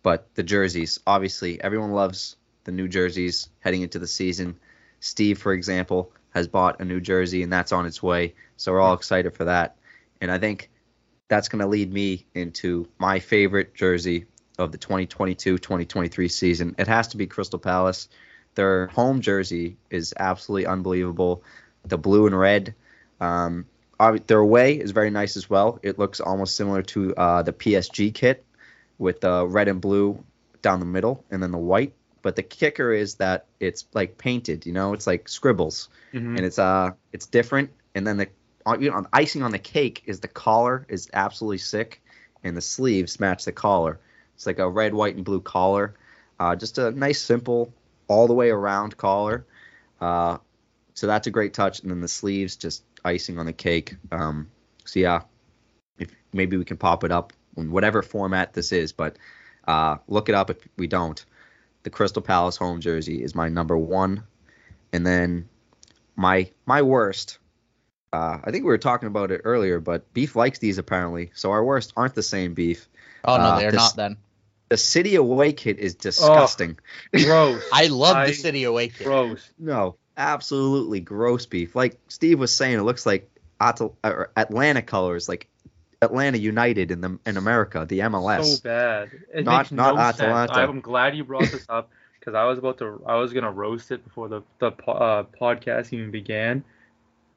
But the jerseys, obviously, everyone loves the new jerseys heading into the season. Steve, for example, has bought a new jersey, and that's on its way. So we're all excited for that. And I think that's going to lead me into my favorite jersey of the 2022-2023 season. It has to be Crystal Palace. Their home jersey is absolutely unbelievable. The blue and red. Um, their way is very nice as well. It looks almost similar to uh, the PSG kit with the red and blue down the middle and then the white. But the kicker is that it's like painted, you know, it's like scribbles Mhm. and it's uh it's different. And then the you know, icing on the cake is the collar is absolutely sick, and the sleeves match the collar. It's like a red, white, and blue collar. Uh, just a nice, simple, all the way around collar. Uh, so that's a great touch. And then the sleeves, just icing on the cake. Um, so yeah, if maybe we can pop it up in whatever format this is, but uh, look it up if we don't. The Crystal Palace home jersey is my number one, and then my my worst. Uh, I think we were talking about it earlier, but beef likes these apparently. So our worst aren't the same beef. oh no, Uh, they're this- not. Then The city away kit is disgusting. gross. I love I- the City away kit. gross. No, absolutely gross beef. Like Steve was saying, it looks like Atlanta colors, like Atlanta United in the in America, the MLS. So bad. It Not- makes not no Atalanta. sense. I'm glad you brought this up because I was about to. I was gonna roast it before the the uh, podcast even began.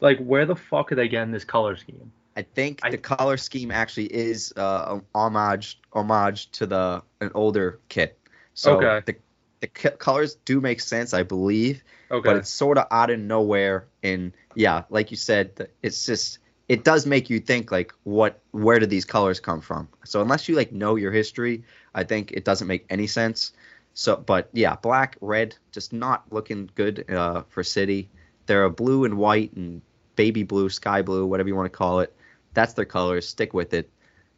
Like, where the fuck are they getting this color scheme? I think I- the color scheme actually is uh, homage homage to the an older kit. So Okay. the the colors do make sense, I believe, Okay. but it's sort of out of nowhere. And yeah, like you said, it's just it does make you think like what where did these colors come from? So unless you like know your history, I think it doesn't make any sense. So, but yeah, black, red, just not looking good uh, for City. They're a blue and white and baby blue, sky blue, whatever you want to call it. That's their colors. Stick with it.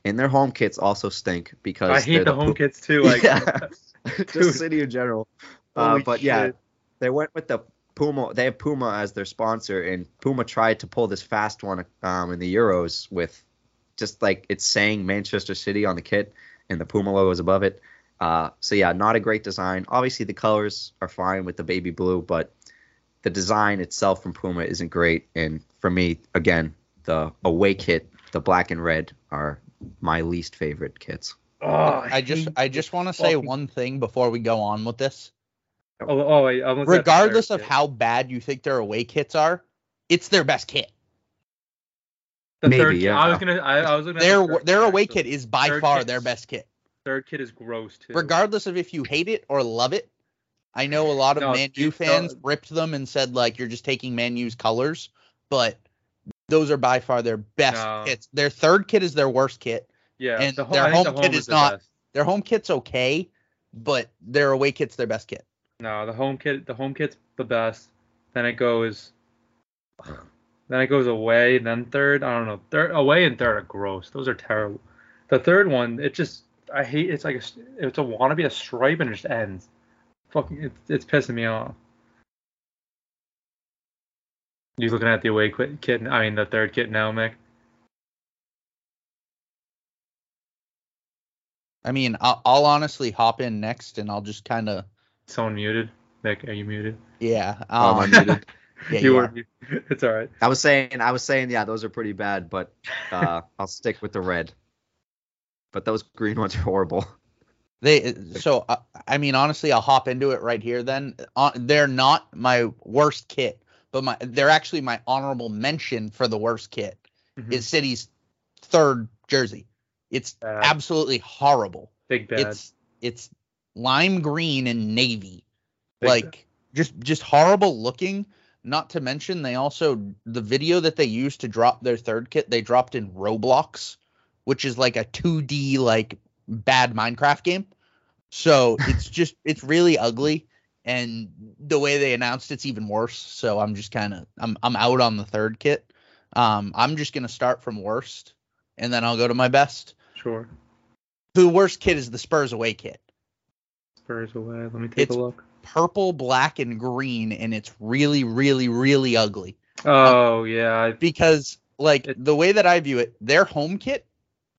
And their home kits also stink because I hate the home Pu- kits too. Like, Yeah. Just City in general. Uh, but yeah, shit. They went with the Puma. They have Puma as their sponsor, and Puma tried to pull this fast one um, in the Euros with just like it's saying Manchester City on the kit, and the Puma logo is above it. Uh, so yeah, not a great design. Obviously, the colors are fine with the baby blue, but the design itself from Puma isn't great. And for me, again, the away kit, the black and red, are my least favorite kits. Oh, I just I just want to say one thing before we go on with this. Oh, oh wait, I'm looking at the Regardless of kit. how bad you think their away kits are, it's their best kit. the Maybe, third yeah. I was gonna. I, I was looking at Their the their away kit is by Third far their best kit. Third kit is gross too. Regardless of if you hate it or love it, I know a lot of No, Man you- U fans no. ripped them and said like you're just taking Man U's colors, but those are by far their best No. kits. Their third kit is their worst kit. Yeah, And the home, their I think home kit home is not- best. Their home kit's okay, but their away kit's their best kit. No, the home kit. The home kit's the best. Then it goes. Then it goes away. Then third. I don't know. Third away and third are gross. Those are terrible. The third one, it just. I hate. It's like a. It's a wannabe a stripe and it just ends. Fucking. It's it's pissing me off. You looking at the away kit? I mean the third kit now, Mick. I mean, I'll, I'll honestly hop in next and I'll just kind of Someone muted. Mick, are you muted? yeah. Oh, Um, am muted? yeah, you you were. are. It's all right. I was saying, I was saying, yeah, those are pretty bad, but uh, I'll stick with the red. But those green ones are horrible. They so uh, I mean honestly I'll hop into it right here then. Uh, they're not my worst kit, but my they're actually my honorable mention for the worst kit. Mhm. Is City's third jersey. It's Bad. absolutely horrible. Big bad. It's it's lime green and navy. Like just just horrible looking. Not to mention they also the video that they used to drop their third kit, they dropped in Roblox, which is like a 2D like bad Minecraft game. So it's just it's really ugly and the way they announced it's even worse. So I'm just kind of I'm I'm out on the third kit. Um I'm just going to start from worst and then I'll go to my best. Sure. The worst kit is the Spurs away kit. Spurs away. Let me take It's- a look. Purple, black and green and it's really really really ugly. Oh yeah, I, because like It- the way that I view it, their home kit,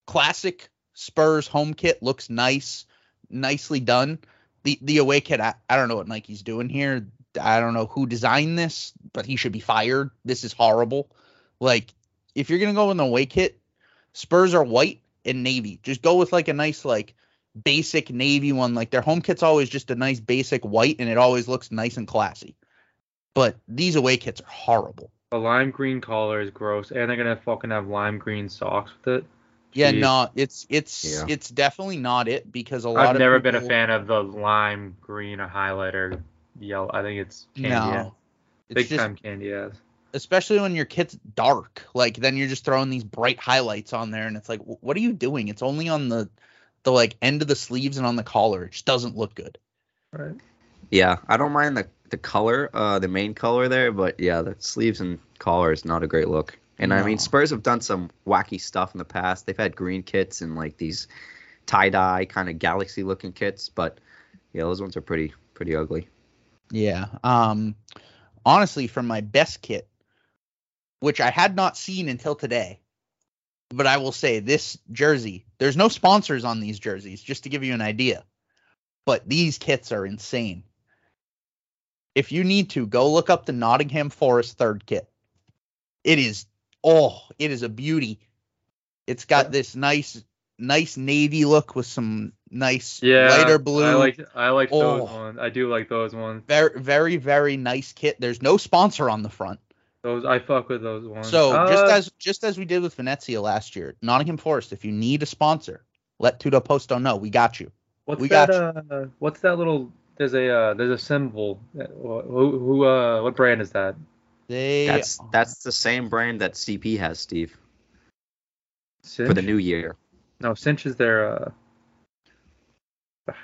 classic Spurs home kit looks nice, nicely done. The the away kit, I, I don't know what Nike's doing here. I don't know who designed this, but he should be fired. This is horrible. Like if you're gonna go with the away kit, Spurs are white and navy. Just go with like a nice like basic navy one. Like their home kit's always just a nice basic white and it always looks nice and classy. But these away kits are horrible. the lime green collar is gross, and they're gonna fucking have lime green socks with it. Yeah, Jeez. no, it's it's Yeah. it's definitely not it because a lot of I've of never been a fan of the lime green or highlighter yellow. I think it's candy. ass. No, it's Big just time candy ass. especially when your kit's dark. Like then you're just throwing these bright highlights on there, and it's like, what are you doing? It's only on the the like end of the sleeves and on the collar. It just doesn't look good. Right. Yeah, I don't mind the the color, uh, the main color there, but yeah, the sleeves and collar is not a great look. And I mean, Spurs have done some wacky stuff in the past. They've had green kits and like these tie dye kind of galaxy looking kits, but yeah, those ones are pretty pretty ugly. Yeah. Um. Honestly, from my best kit, which I had not seen until today, but I will say this jersey. There's no sponsors on these jerseys, just to give you an idea. But these kits are insane. If you need to, go look up the Nottingham Forest third kit. It is oh, it is a beauty. It's got this nice nice navy look with some nice Yeah. lighter blue. I like I like those Oh. ones. I do like those ones. very very very nice kit. There's no sponsor on the front. Those I fuck with those ones. So Uh, just as just as we did with Venezia last year, Nottingham Forest, if you need a sponsor, let Tutto Posto know. We got you. what's we that? got Uh, what's that little? There's a uh, there's a symbol. Who who uh what brand is that? They That's that's the same brand that CP has, Steve, Cinch? for the new year. No, Cinch is their uh.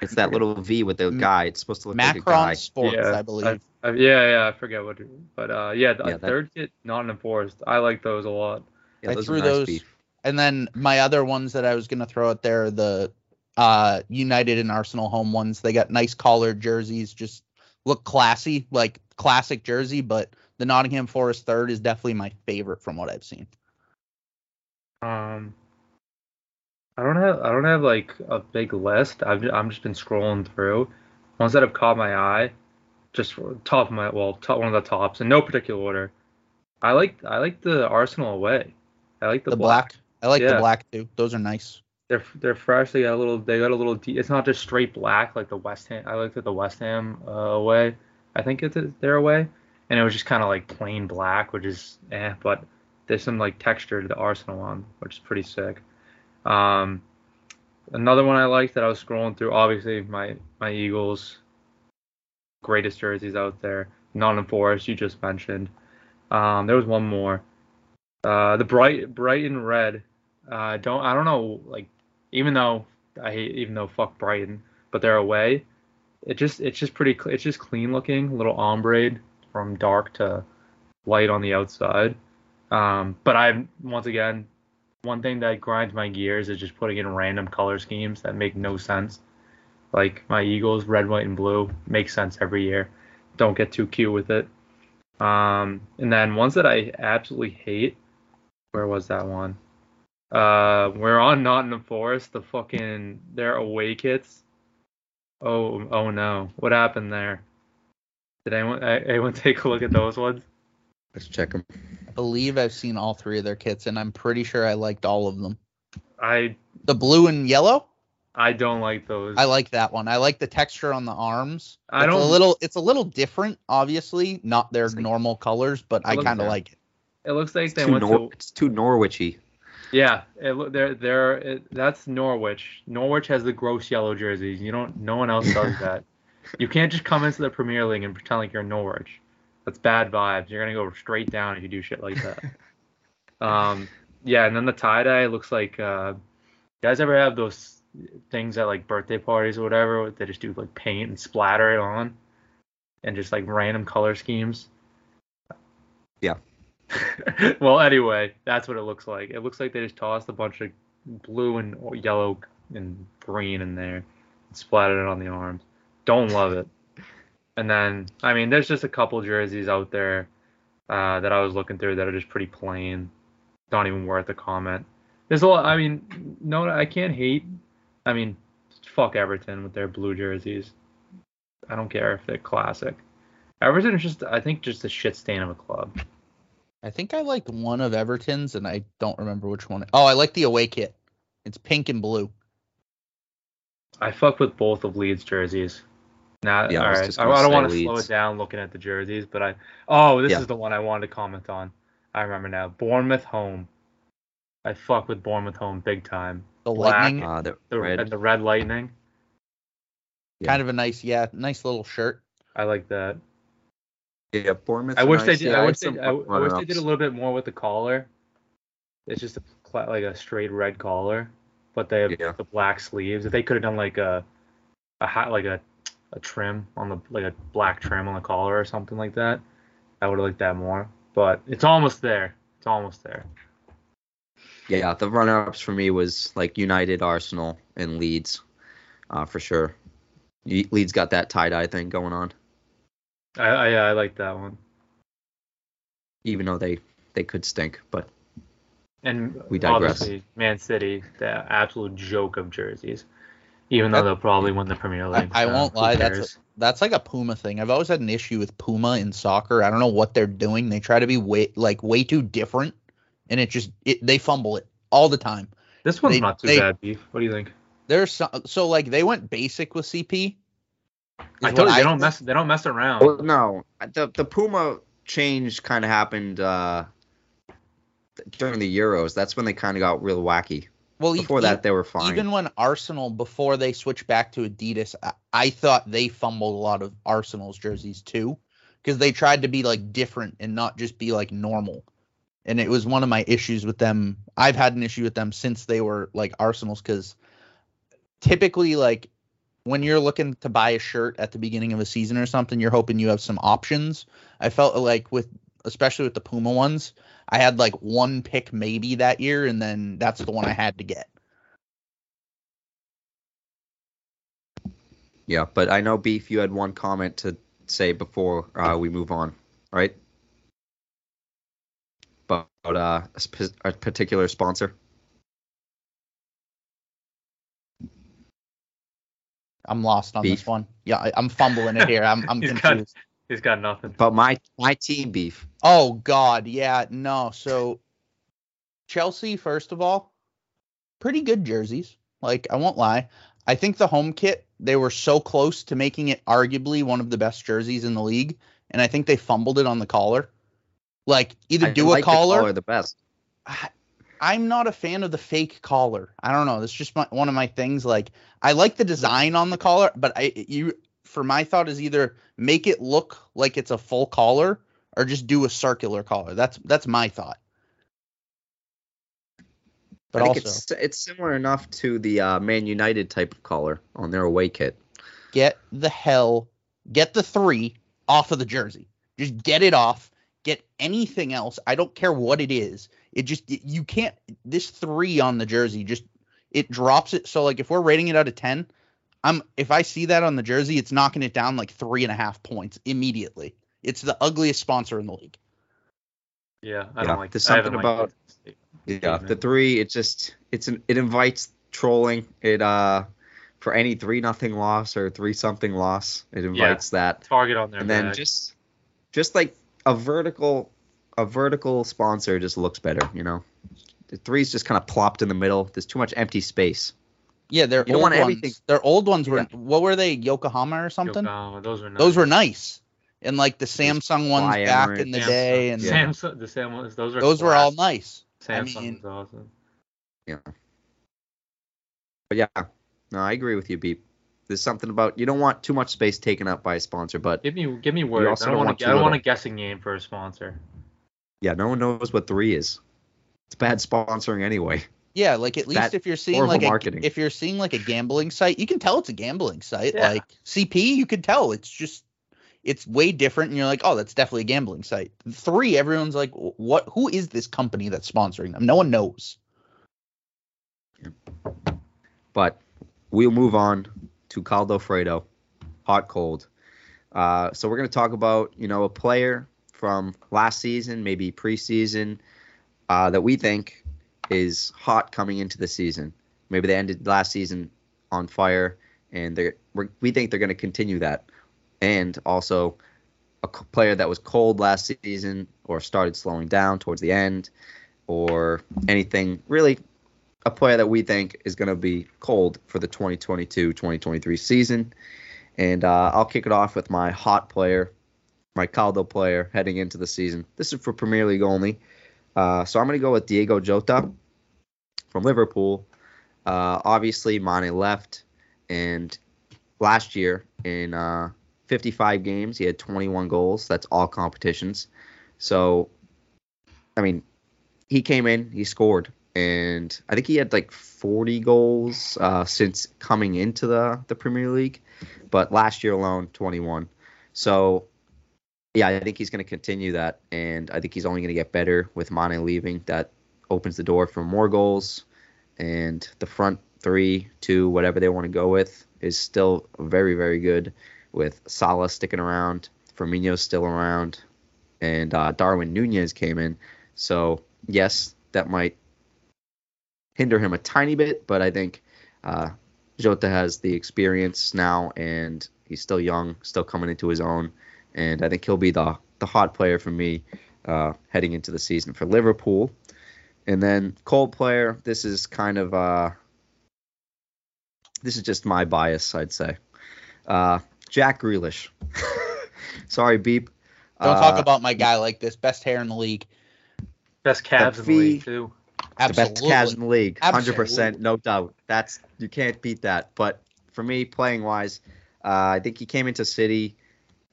It's that little V with the guy. It's supposed to look like a guy. Macron Sports, yeah, I believe. I, yeah, yeah, I forget what, but uh, yeah, the Yeah, that- third kit, Nottingham Forest, I like those a lot. Yeah, I those threw nice those- beef. and then my other ones that I was gonna throw out there, the uh United and Arsenal home ones. They got nice collared jerseys, just look classy, like classic jersey, but the Nottingham Forest third is definitely my favorite from what I've seen. Um, I don't have, I don't have like a big list. I've, I'm just been scrolling through ones that have caught my eye. Just top of my, well, top one of the tops in no particular order. I like, I like the Arsenal away. I like the, The, black. I like the black too. Those are nice. They're they're fresh. They got a little. They got a little. De- it's not just straight black like the West Ham. I looked at the West Ham uh, away. I think it's their away, and it was just kind of like plain black, which is eh. But there's some like texture to the Arsenal one, which is pretty sick. Um, another one I liked that I was scrolling through. Obviously, my my Eagles. greatest jerseys out there. Nottingham Forest, you just mentioned. Um, there was one more. Uh, the bright Brighton red. Uh, don't I don't know like even though I hate even though fuck Brighton, but they're away. It just it's just pretty it's just clean looking, little ombre from dark to light on the outside. Um, but I once again one thing that grinds my gears is just putting in random color schemes that make no sense. Like my Eagles, red, white, and blue makes sense every year. Don't get too cute with it. Um, and then ones that I absolutely hate. Where was that one? Uh, we're on Nottingham Forest. The fucking their away kits. Oh, oh no! What happened there? Did anyone anyone take a look at those ones? Let's check them. I believe I've seen all three of their kits, and I'm pretty sure I liked all of them. I The blue and yellow, I don't like those. I like that one. I like the texture on the arms. I It's don't- a little. It's a little different, obviously, not their It's like- normal colors, but I kind of like it. It looks like It's they too, went Nor- to it's too Norwichy. Yeah, it, loo- they're they're it, that's Norwich. Norwich has the gross yellow jerseys. You don't. No one else does that. You can't just come into the Premier League and pretend like you're Norwich. That's bad vibes. You're gonna go straight down if you do shit like that. um, yeah, and then the tie dye looks like. Uh, you guys ever have those things at like birthday parties or whatever? They just do like paint and splatter it on, and just like random color schemes. Yeah. well, anyway, that's what it looks like. It looks like they just tossed a bunch of blue and yellow and green in there and splattered it on the arms. Don't love it. And then, I mean, there's just a couple jerseys out there uh, that I was looking through that are just pretty plain. Not even worth a comment. There's a lot. I mean, no, I can't hate. I mean, fuck Everton with their blue jerseys. I don't care if they're classic. Everton is just, I think, just a shit stain of a club. I think I liked one of Everton's, and I don't remember which one. Oh, I like the away kit. It's pink and blue. I fuck with both of Leeds jerseys. Now, Yeah, I all was right. I, I don't want to slow it down looking at the jerseys, but I. Oh, this Yeah. is the one I wanted to comment on. I remember now. Bournemouth home. I fuck with Bournemouth home big time. The Black. lightning, Uh, the The red. and the red lightning. yeah. kind of a nice, yeah, nice little shirt. I like that. Yeah, Bournemouth. I wish they did. Yeah, I wish they. I, I wish they did a little bit more with the collar. It's just a like a straight red collar, but they have Yeah. the black sleeves. If they could have done like a a hat like a a trim on the like a black trim on the collar or something like that, I would have liked that more. But it's almost there. It's almost there. Yeah, the runner-ups for me was like United, Arsenal, and Leeds, uh, for sure. Leeds got that tie-dye thing going on, I I, yeah, I like that one. even though they they could stink. But And We digress. obviously, Man City, the absolute joke of jerseys. Even though That- they'll probably win the Premier League. I uh, won't who lie, that's a, that's like a Puma thing. I've always had an issue with Puma in soccer. I don't know what they're doing. They try to be way like way too different, and it just it, they fumble it all the time. this one's they- not too they- bad, beef. What do you think? There's some, so like they went basic with CP. I is told what you they don't mess. They don't mess around. well, no, the the Puma change kind of happened uh, during the Euros. That's when they kind of got real wacky. Well, Before e- that, they were fine. Even when Arsenal, before they switched back to Adidas, I, I thought they fumbled a lot of Arsenal's jerseys too, because they tried to be like different and not just be like normal. And it was one of my issues with them. I've had an issue with them since they were like Arsenal's, because typically, like when you're looking to buy a shirt at the beginning of a season or something, you're hoping you have some options. I felt like with, especially with the Puma ones, I had like one pick maybe that year, and then that's the one I had to get. Yeah, but I know Beef, you had one comment to say before uh, we move on, right? About uh, a, sp- a particular sponsor. I'm lost on Beef. this one. Yeah, I, I'm fumbling it here. I'm I'm He's got- confused. He's got nothing. But my my team Beef. Oh God, yeah, no. So Chelsea, first of all, pretty good jerseys. Like I won't lie. I think the home kit they were so close to making it arguably one of the best jerseys in the league, and I think they fumbled it on the collar. Like either I do like a collar. the, the best. I, I'm not a fan of the fake collar. I don't know. That's just my, one of my things. Like I like the design on the collar, but I you for my thought is either make it look like it's a full collar or just do a circular collar. That's that's my thought. But I think also it's it's similar enough to the uh, Man United type of collar on their away kit. get the hell get the three off of the jersey. Just get it off. Get anything else. I don't care what it is. It just it- you can't this three on the jersey just it drops it. So like if we're rating it out of ten, I'm if I see that on the jersey, it's knocking it down like three and a half points immediately. It's the ugliest sponsor in the league. Yeah, I Yeah, don't like. there's something about- it. Yeah, Statement. the three. It just it's an, it invites trolling. It uh for any three nothing loss or three something loss, it invites that. target on there. and then back. just just like a vertical a vertical sponsor just looks better. You know, the three's just kind of plopped in the middle. There's too much empty space. Yeah, their You don't old want ones. everything- Their old ones were Yeah. what were they? Yokohama or something? Yokohama, those were nice. Those were nice. And like the Samsung ones Fly back Emirates. in the Samsung. day, and Yeah. Samsung. The Samsung. Those were. those were all class. nice. I mean- was awesome. Yeah. But yeah, no, I agree with you, Beep. There's something about you don't want too much space taken up by a sponsor, but Give me, give me words. I don't don't want want to. don't want a guessing game for a sponsor. yeah, no one knows what three is. It's bad sponsoring anyway. Yeah, like at least That if you're seeing horrible like a, marketing. if you're seeing like a gambling site, you can tell it's a gambling site. Yeah. Like CP, you can tell it's just it's way different, and you're like, oh, that's definitely a gambling site. Three, everyone's like, what? Who is this company that's sponsoring them? No one knows. But we'll move on to Caldo Fredo, hot cold. Uh, so we're going to talk about you know a player from last season, maybe preseason, uh, that we think is hot coming into the season. Maybe they ended last season on fire, and they're we're, think they're going to continue that. And also a player that was cold last season or started slowing down towards the end, or anything really a player that we think is going to be cold for the 2022-2023 season. And uh, I'll kick it off with my hot player, my Caldo player heading into the season. This is for Premier League only. Uh, so I'm going to go with Diego Jota from Liverpool. Uh, obviously, Mane left, and last year in uh, 55 games, he had 21 goals. That's all competitions. So, I mean, he came in, he scored, and I think he had like 40 goals uh, since coming into the the Premier League, but last year alone 21. So yeah, I think he's going to continue that, and I think he's only going to get better with Mane leaving. That opens the door for more goals, and the front three, two, whatever they want to go with, is still very very good. With Salah sticking around, Firmino's still around, and uh, Darwin Nunez came in. So yes, that might hinder him a tiny bit, but I think uh, Jota has the experience now, and he's still young, still coming into his own, and I think he'll be the the hot player for me uh, heading into the season for Liverpool. And then cold player, this is kind of uh, this is just my bias, I'd say. Uh, Jack Grealish. Sorry, beep. Don't Uh, talk about my guy like this. Best hair in the league. Best calves in the league too. Absolutely. the best Absolutely. calves in the league, hundred percent, no doubt. That's you can't beat that. But for me, playing wise, uh, I think he came into City.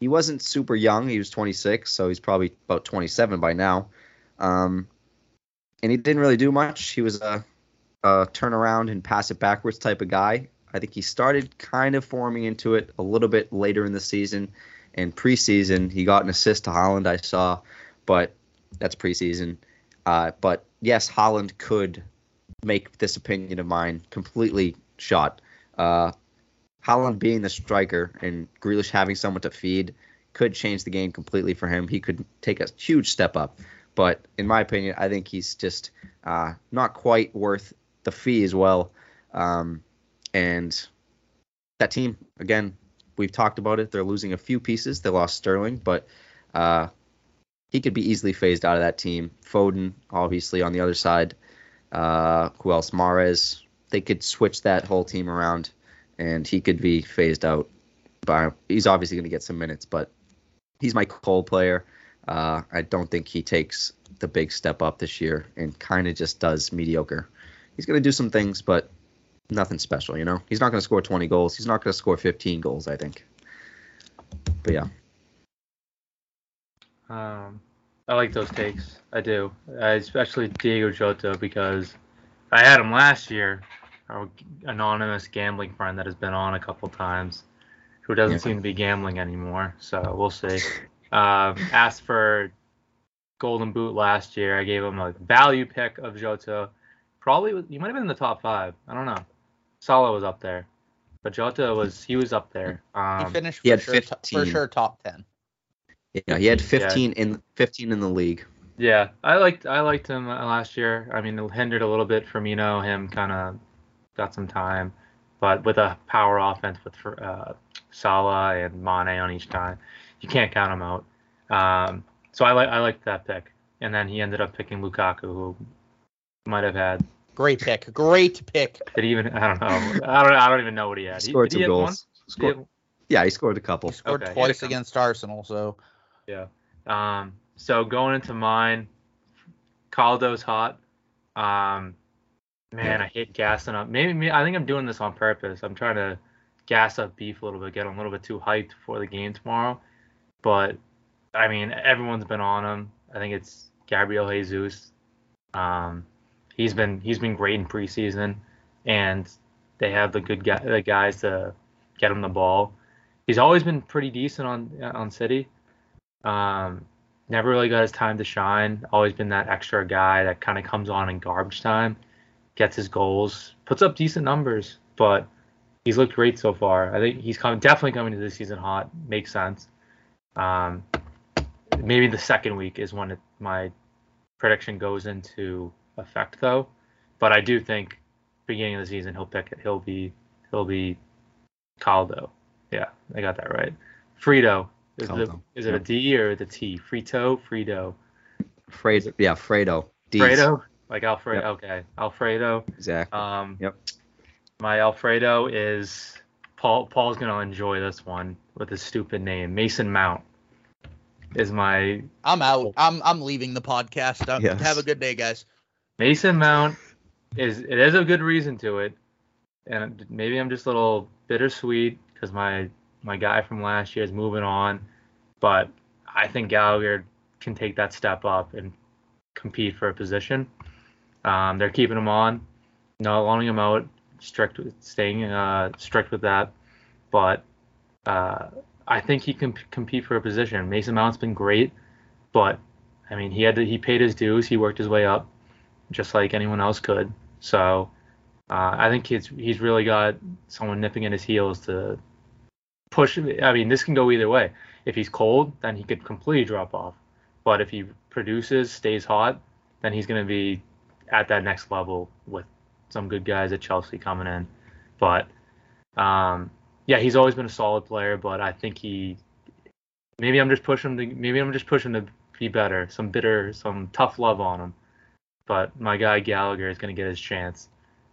He wasn't super young. He was 26, so he's probably about 27 by now. Um, and he didn't really do much. He was a, a turn around and pass it backwards type of guy. I think he started kind of forming into it a little bit later in the season. And preseason, he got an assist to Haaland, I saw, but that's preseason. Uh, but yes, Haaland could make this opinion of mine completely shot. Uh, Haaland being the striker and Grealish having someone to feed could change the game completely for him. He could take a huge step up. But in my opinion, I think he's just uh, not quite worth the fee as well. Um, and that team, again, we've talked about it. They're losing a few pieces. They lost Sterling, but uh, he could be easily phased out of that team. Foden, obviously, on the other side. Uh, who else? Mahrez. They could switch that whole team around, and he could be phased out. By, he's obviously going to get some minutes, but he's my cold player. Uh, I don't think he takes the big step up this year and kind of just does mediocre. He's going to do some things, but nothing special, you know? He's not going to score 20 goals. He's not going to score 15 goals, I think. but yeah, Um, I like those takes. I do, uh, especially Diego Jota because I had him last year. Our anonymous gambling friend that has been on a couple times, who doesn't Yeah. seem to be gambling anymore. So we'll see. Um, asked for Golden Boot last year. I gave him a value pick of Jota. Probably was- he might have been in the top five. I don't know. Salah was up there, but Jota was he was up there. He Um, finished for he had sure, to- for sure top ten. yeah, he had 15 in 15 in the league. Yeah, I liked I liked him uh, last year. I mean, it hindered a little bit Firmino. Him kind of got some time, but with a power offense with uh, Salah and Mane on each time, you can't count him out. Um, so I like I liked that pick, and then he ended up picking Lukaku, who might have had. Great pick. Great pick. Did he even? I don't know. I don't. I don't even know what he had. He He- scored he some have goals. Did he Scored, yeah, he scored a couple. He scored Okay, he had twice couple. against Arsenal, so Yeah. Um, so going into mine, Caldo's hot. Um, man, Yeah. I hate gassing up. Maybe me, I think I'm doing this on purpose. I'm trying to gas up beef a little bit, get a little bit too hyped for the game tomorrow. But I mean, everyone's been on him. I think it's Gabriel Jesus. Um, he's been he's been great in preseason, and they have the good guy, the guys to get him the ball. He's always been pretty decent on on City. Um, never really got his time to shine. Always been that extra guy that kind of comes on in garbage time, gets his goals, puts up decent numbers, but he's looked great so far. I think he's coming, definitely coming to this season hot. Makes sense. Um, maybe the second week is when it, my prediction goes into effect, though. But I do think beginning of the season he'll pick it. He'll be he'll be Caldo. Yeah, I got that right. Frito. Is, the, is it a Yep. D or the T? Frito, Frito, Fredo, yeah, Fredo. D's. Fredo, like Alfredo. Yep. Okay, Alfredo. Exactly. Um, Yep. My Alfredo is Paul. Paul's gonna enjoy this one with his stupid name. Mason Mount is my I'm out. I'm I'm leaving the podcast. Uh, Yes. Have a good day, guys. Mason Mount is it is a good reason to it, and maybe I'm just a little bittersweet because my my guy from last year is moving on, but I think Gallagher can take that step up and compete for a position. Um, they're keeping him on, not loaning him out, strict staying uh, strict with that, but uh, I think he can compete for a position. Mason Mount's been great, but I mean he had to, he paid his dues, he worked his way up just like anyone else could. So uh, I think he's he's really got someone nipping at his heels to push. I mean, this can go either way. If he's cold, then he could completely drop off. But if he produces, stays hot, then he's going to be at that next level with some good guys at Chelsea coming in. But um, yeah, he's always been a solid player. But I think he maybe I'm just pushing to maybe I'm just pushing to be better. Some bitter, some tough love on him but my guy Gallagher is going to get his chance.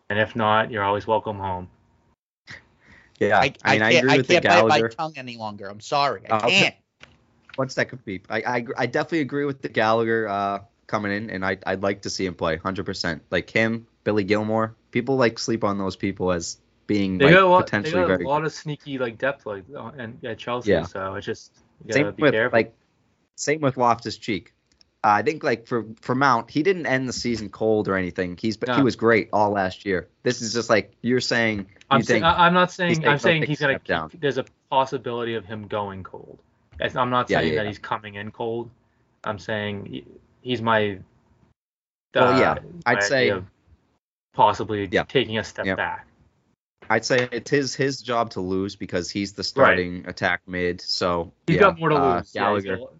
And if not, you're always welcome home. Yeah, I, I, mean, I, can't, agree I with can't bite my tongue any longer. I'm sorry. I Uh, can't. One second, beep. I, I I definitely agree with the Gallagher uh, coming in, and I I'd like to see him play 100%. Like him, Billy Gilmour. People like sleep on those people as being They like got a lot, they potentially got very a lot of sneaky like depth like uh, and at Chelsea. Yeah. So it's just you Same with careful. like same with Loftus Cheek. Uh, I think like for for Mount, he didn't end the season cold or anything. He's he No. was great all last year. This is just like you're saying. You I'm, think saying, I'm not saying I'm saying he's gonna. step down. Keep, there's a possibility of him going cold. I'm not saying yeah, that yeah. he's coming in cold. I'm saying he- he's my. Well, yeah, I'd say- possibly Yeah. taking a step Yep. back. I'd say it's his his job to lose because he's the starting attack mid. So He's yeah, got more to lose. uh, Yeah, Gallagher. got-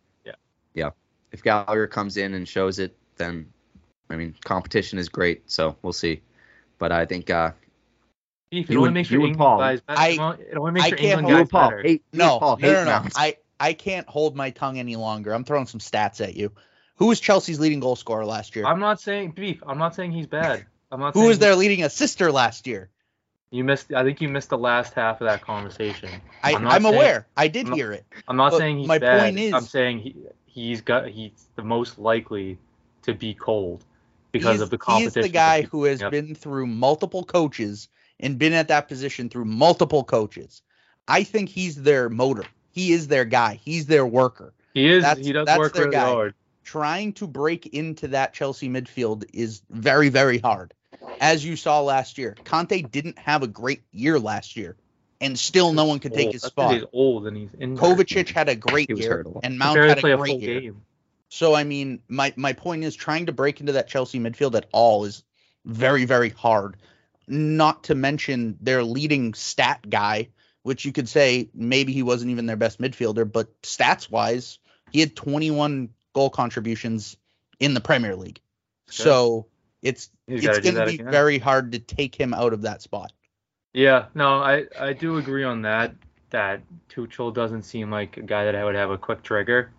yeah. if Gallagher comes in and shows it, then I mean competition is great. So we'll see. But I think uh, Beef, it You only and- makes you your and England Paul. guys better. I- it only makes I your can't England you hold- guys Paul better. hate No, Paul no, hate no, no. I, I can't hold my tongue any longer. I'm throwing some stats at you. Who was Chelsea's leading goal scorer last year? I'm not saying beef. I'm not saying he's bad. I'm not. Who was their leading assister last year? You missed. I think you missed the last half of that conversation. I, I'm I'm, saying- aware. I did I'm not- hear it. I'm not saying he's my bad. point is- I'm saying he he's got he's the most likely to be cold because he's, of the competition. he's the guy who has Yep. been through multiple coaches and been at that position through multiple coaches. I think he's their motor. he is their guy. He's their worker. He is. That's- he does work really guy. hard. Trying to break into that Chelsea midfield is very, very hard. As you saw last year, Kanté didn't have a great year last year, and still no one could take Old. his spot. He's old and he's injured. Kovacic had a great year, a and Mount had a a great year. game. So I mean, my my point is trying to break into that Chelsea midfield at all is very very hard. Not to mention their leading stat guy, which you could say maybe he wasn't even their best midfielder, but stats wise, he had 21 goal contributions in the Premier League. So it's He's it's going to be again. very hard to take him out of that spot. Yeah, no, I I do agree on that. That Tuchel doesn't seem like a guy that I would have a quick trigger,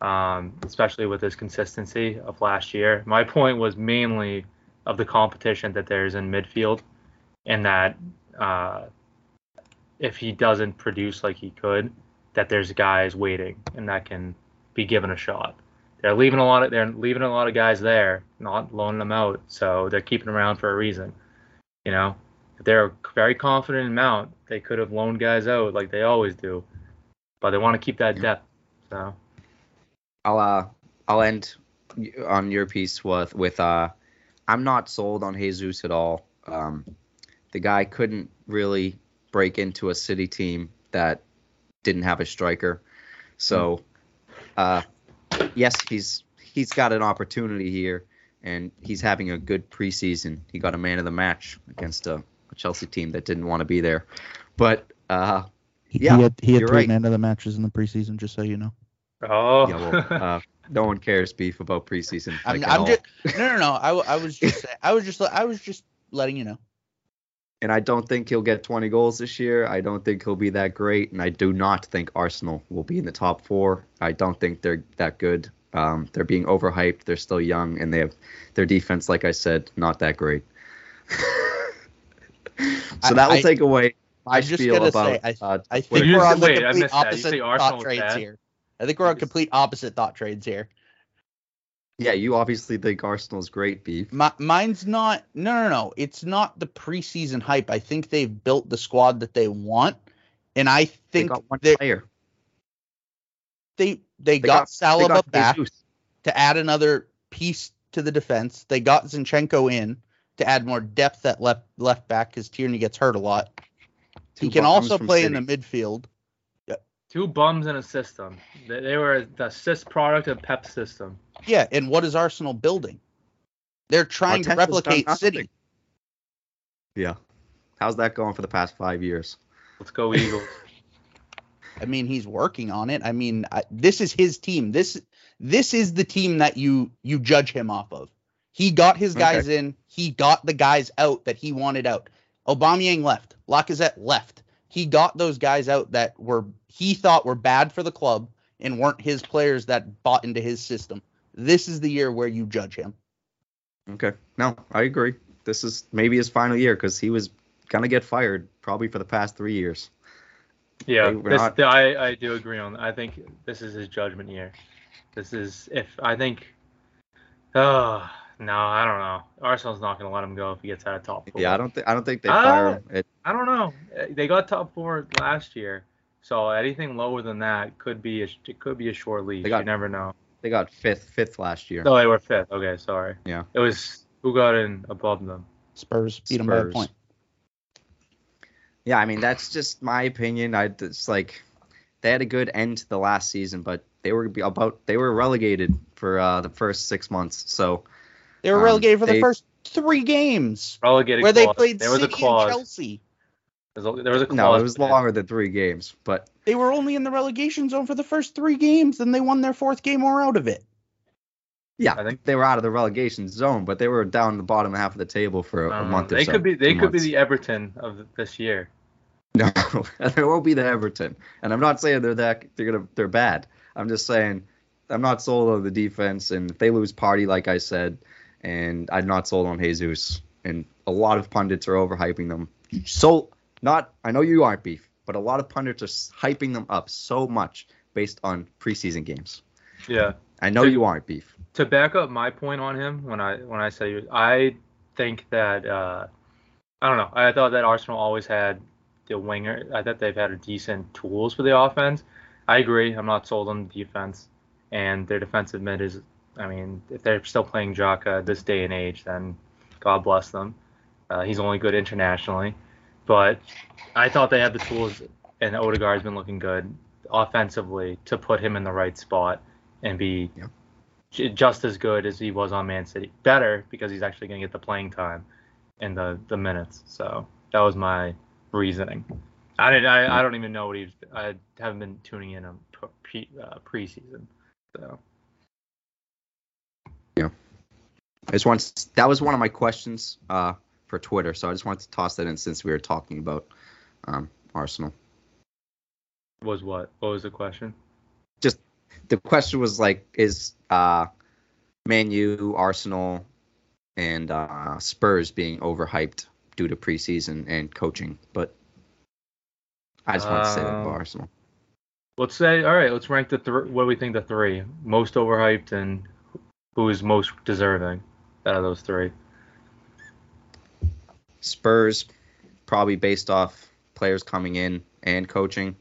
um, especially with his consistency of last year. My point was mainly of the competition that there's in midfield, and that uh, if he doesn't produce like he could, that there's guys waiting and that can be given a shot. They're leaving a lot of they're leaving a lot of guys there, not loaning them out, so they're keeping them around for a reason. You know, if they're very confident in Mount, they could have loaned guys out like they always do, but they want to keep that depth. So I'll uh I'll end on your piece with with uh I'm not sold on Jesus at all. Um, the guy couldn't really break into a city team that didn't have a striker. So uh yes, he's he's got an opportunity here and he's having a good preseason. He got a man of the match against a, a Chelsea team that didn't want to be there. But uh He, Yeah, he had he had you're three right. man of the matches in the preseason, just so you know. oh yeah, well, uh, no one cares beef about preseason. I'm, I'm just no no no. I, w- I was just I was just I was just letting you know. And I don't think he'll get 20 goals this year. I don't think he'll be that great, and I do not think Arsenal will be in the top four. I don't think they're that good. Um, they're being overhyped. They're still young, and they have their defense, like I said, not that great. so I- that will I- take away my I'm just spiel gonna about. say, I, uh, I think we're on the wait, complete missed that. You opposite thought trades bad? here. I think we're on complete opposite thought trades here. Yeah, you obviously think Arsenal's great, beef. My, mine's not. No, no, no. It's not the preseason hype. I think they've built the squad that they want, and I think They got one they player. they they, They got, they Saliba got back Jesus. to add another piece to the defense. They got Zinchenko in to add more depth at left left back because Tierney gets hurt a lot. Two he can also play in the midfield. Two bums in a system. They, they were the assist product of Pep's system. Yeah, and what is Arsenal building? They're trying to Arteta's done replicate nothing. City. Yeah. How's that going for the past five years? Let's go Eagles. I mean, he's working on it. I mean, I, this is his team. This this is the team that you you judge him off of. He got his guys in. He got the guys out that he wanted out. Aubameyang left. Lacazette left. He got those guys out that were he thought were bad for the club and weren't his players that bought into his system. This is the year where you judge him. Okay. No, I agree. This is maybe his final year because he was gonna get fired probably for the past three years. Yeah, They this, not- I, I do agree on. I think this is his judgment year. This is if I think. Oh no, I don't know. Arsenal's not going to let him go if he gets out of top four. Yeah, I don't think I don't think they Ah. fire him. It, I don't know. Uh, They got top four last year, so anything lower than that could be a, it could be a short leash. They got- you never know. they got fifth fifth last year. No, they were fifth. Okay, sorry. Yeah. It was who got in above them. Spurs beat them by a point. Yeah, I mean that's just my opinion. I it's like they had a good end to the last season, but they were about they were relegated for uh, the first six months. So They were Um, relegated for the they- first three games Relegated where they clause. played There was a City and. Chelsea. There was a, there was a clause. no, it was longer than three games. But They were only in the relegation zone for the first three games, and they won their fourth game or out of it. yeah, I think- they were out of the relegation zone, but they were down the bottom half of the table for a, a Um, month or they so. could be they two could be the Everton of this year. No, they won't be the Everton. And I'm not saying they're that they're gonna they're bad. I'm just saying I'm not sold on the defense. And if they lose Partey, like I said, and I'm not sold on Jesus. And a lot of pundits are overhyping them. So not I know you aren't beef, but a lot of pundits are hyping them up so much based on preseason games. Yeah. I know So- you aren't beef. to back up my point on him when I when I say I think that uh, I don't know I thought that Arsenal always had the winger I thought they've had a decent tools for the offense I agree. I'm not sold on the defense, and their defensive mid is. I mean, if they're still playing Xhaka this day and age, then God bless them. Uh, he's only good internationally, but I thought they had the tools, and Odegaard's been looking good offensively to put him in the right spot and be Yeah. j- just as good as he was on Man City. Better because he's actually going to get the playing time and the the minutes. So that was my reasoning. I didn't. I, I don't even know what he's. I haven't been tuning in on pre uh, preseason. So I just want that was one of my questions uh, for Twitter, so I just wanted to toss that in since we were talking about um, Arsenal. was what? What was the question? Just the question was like, is uh, Man U, Arsenal, and uh, Spurs being overhyped due to preseason and coaching? But I just want to say that about Um, Arsenal. Let's say. All right. Let's rank the three. What do we think the three most overhyped and who is most deserving out of those three? Spurs, probably based off players coming in and coaching.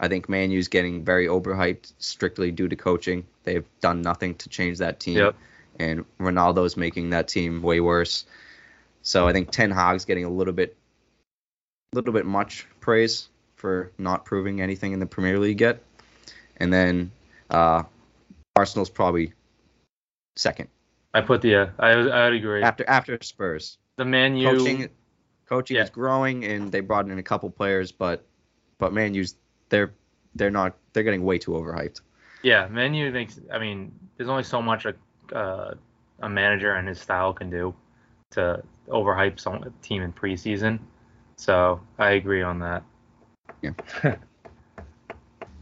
I think Man U's getting very overhyped strictly due to coaching. They've done nothing to change that team, Yep. and Ronaldo's making that team way worse. So I think Ten Hag's getting a little bit, little bit much praise for not proving anything in the Premier League yet. And then uh, Arsenal's probably second I put the. Uh, I I would agree. after after Spurs The Man U. coaching coaching Yeah. is growing and they brought in a couple players but but man U's they're they're not they're getting way too overhyped Yeah, Man U makes. I mean, there's only so much a uh, a manager and his style can do to overhype some a team in preseason. So I agree on that. Yeah.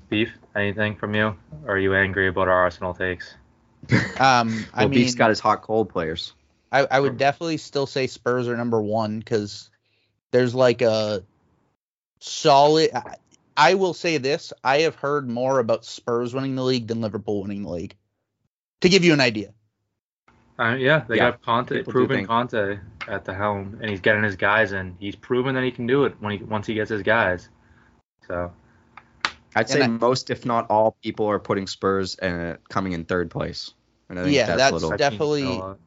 Beef, anything from you? Or are you angry about our Arsenal takes? Um, I well mean, Beef's got his hot cold players I, I would definitely still say Spurs are number one because there's like a solid. I, I will say this: I have heard more about Spurs winning the league than Liverpool winning the league. To give you an idea, Uh, yeah, they Yeah, got Conte, proven Conte at the helm, and he's getting his guys in. He's proven that he can do it when he once he gets his guys. So I'd say I- most if not all people are putting Spurs uh, coming in third place and I think Yeah, that's, that's a little definitely- a lot.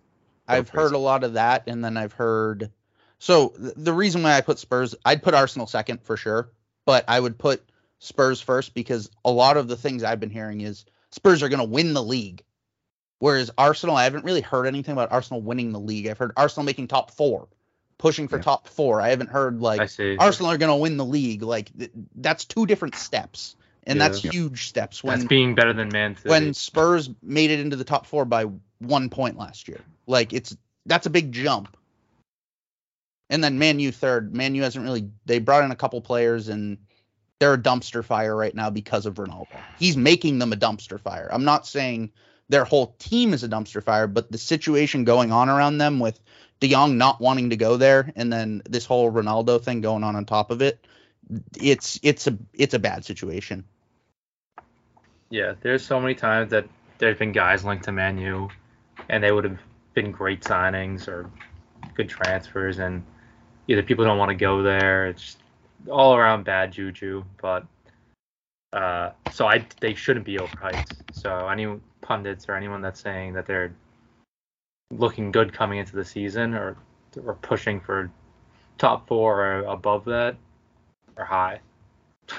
I've heard a lot of that, and then I've heard. So th- the reason why I put Spurs, I'd put Arsenal second for sure, but I would put Spurs first because a lot of the things I've been hearing is Spurs are going to win the league, whereas Arsenal, I haven't really heard anything about Arsenal winning the league. I've heard Arsenal making top four, pushing for Yeah. top four. I haven't heard like. Arsenal are going to win the league. Like th- that's two different steps, and Yeah. that's huge steps. When That's being better than Man City. when Spurs made it into the top four by one point last year. Like it's that's a big jump. And then Man U third. Man U hasn't really they brought in a couple players and they're a dumpster fire right now because of Ronaldo. He's making them a dumpster fire. I'm not saying their whole team is a dumpster fire, but the situation going on around them with De Jong not wanting to go there and then this whole Ronaldo thing going on on top of it, it's it's a it's a bad situation. Yeah, there's so many times that there's been guys linked to Manu, and they would have been great signings or good transfers, and either people don't want to go there. It's all around bad juju. But uh, so I they shouldn't be overhyped. So any pundits or anyone that's saying that they're looking good coming into the season or or pushing for top four or above that or high.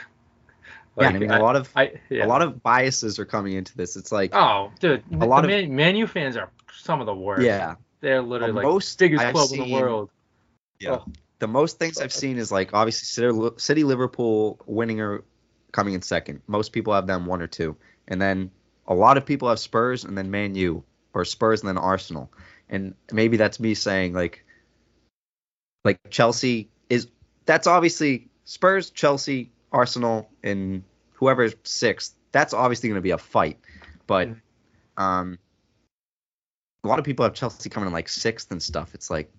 yeah I mean a lot of I, yeah. a lot of biases are coming into this it's like Oh, dude, A the lot of- Man, Man U fans are some of the worst. yeah they're literally like most biggest I've club in the world. Yeah. Oh. The most things I've seen is like obviously City Liverpool winning or coming in second. Most people have them one or two, and then a lot of people have Spurs and then Man U or Spurs and then Arsenal. And maybe that's me saying like, like Chelsea is that's obviously Spurs, Chelsea, Arsenal, and whoever's sixth. That's obviously going to be a fight, but um, a lot of people have Chelsea coming in like sixth and stuff. It's like.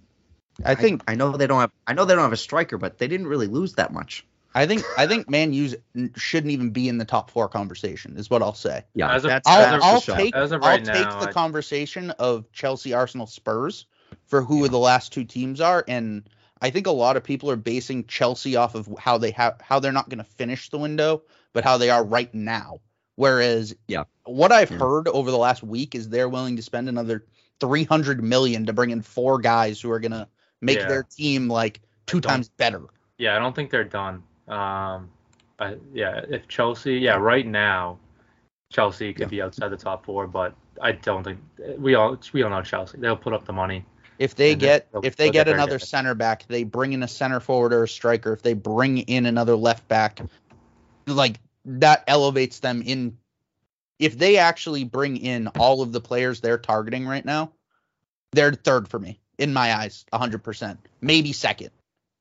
I think I, know they don't have I know they don't have a striker, but they didn't really lose that much. I think I think Man U's shouldn't even be in the top four conversation. Is what I'll say. Yeah, As of- that's, I'll, that's I'll take As of I'll take now, the I- conversation of Chelsea, Arsenal, Spurs for who the last two teams are, and I think a lot of people are basing Chelsea off of how they have how they're not going to finish the window, but how they are right now. Whereas, Yeah. what I've Yeah. heard over the last week is they're willing to spend another 300 million to bring in four guys who are going to make Yeah. their team like two times better. Yeah, I don't think they're done. Um, I, yeah, if Chelsea, yeah, right now, Chelsea could Yeah. be outside the top four, but I don't think we all we all know Chelsea. They'll put up the money. If they get they'll- if they they'll get get another guy. center back, they bring in a center forward or a striker. If they bring in another left back, like that elevates them in. If they actually bring in all of the players they're targeting right now, they're third for me in my eyes, 100%. Maybe second.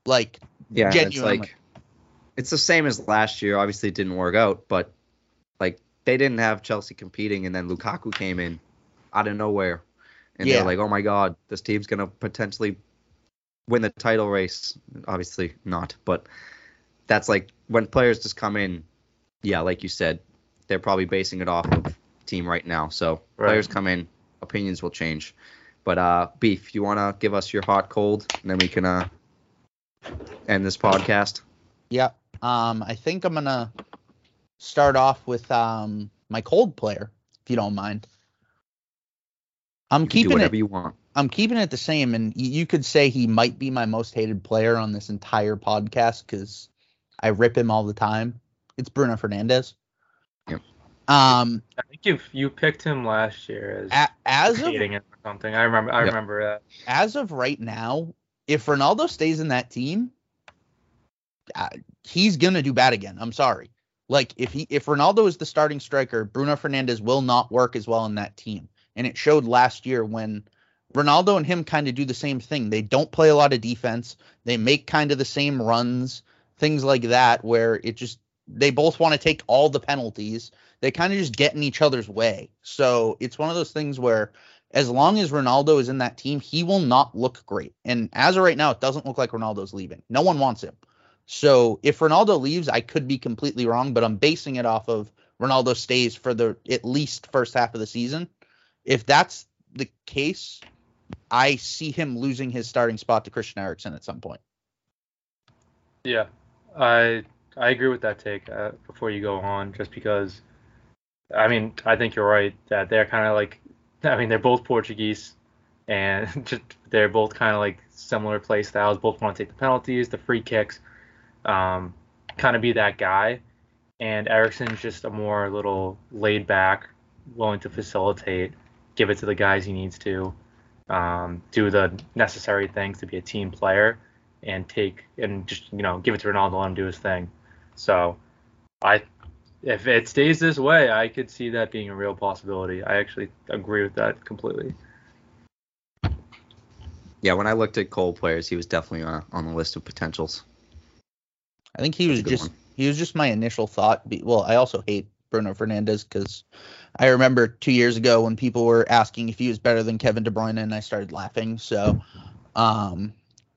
Like Yeah, it's like it's the same as last year. Obviously, it didn't work out, but like they didn't have Chelsea competing, and then Lukaku came in out of nowhere, and Yeah. they're like, "Oh my God, this team's gonna potentially win the title race." Obviously not, but that's like when players just come in. Yeah, like you said, they're probably basing it off of team right now. So Right. players come in, opinions will change. But uh, beef, you wanna give us your hot cold, and then we can uh end this podcast. Yeah. Um, I think I'm gonna start off with um my cold player, if you don't mind. I'm You can do keeping it. you want. I'm keeping it the same, and y- you could say he might be my most hated player on this entire podcast because I rip him all the time. It's Bruno Fernandes. Yep. Um, I think you you picked him last year as a- as of hating him or something. I remember. I Yep. remember that. as of right now, if Ronaldo stays in that team, uh, he's gonna do bad again. I'm sorry. Like if he if Ronaldo is the starting striker, Bruno Fernandes will not work as well in that team. And it showed last year when Ronaldo and him kind of do the same thing. They don't play a lot of defense. They make kind of the same runs, things like that, where it just they both want to take all the penalties. They kind of just get in each other's way. So it's one of those things where as long as Ronaldo is in that team, he will not look great. And as of right now, it doesn't look like Ronaldo's leaving. No one wants him. So if Ronaldo leaves, I could be completely wrong, but I'm basing it off of Ronaldo stays for the at least first half of the season. If that's the case, I see him losing his starting spot to Christian Eriksen at some point. Yeah, I I agree with that take. Uh, before you go on, just because, I mean, I think you're right that they're kind of like, I mean, they're both Portuguese, and just they're both kind of like similar play styles. Both want to take the penalties, the free kicks, um, kind of be that guy. And Eriksen's just a more little laid back, willing to facilitate, give it to the guys he needs to, um, do the necessary things to be a team player and take and just you know give it to Ronaldo him do his thing. So I if it stays this way, I could see that being a real possibility. I actually agree with that completely. Yeah, when I looked at Cole players, he was definitely uh, on the list of potentials. I think he was just one. he was just my initial thought. Be- Well, I also hate Bruno Fernandes because I remember two years ago when people were asking if he was better than Kevin De Bruyne, and I started laughing. So, um,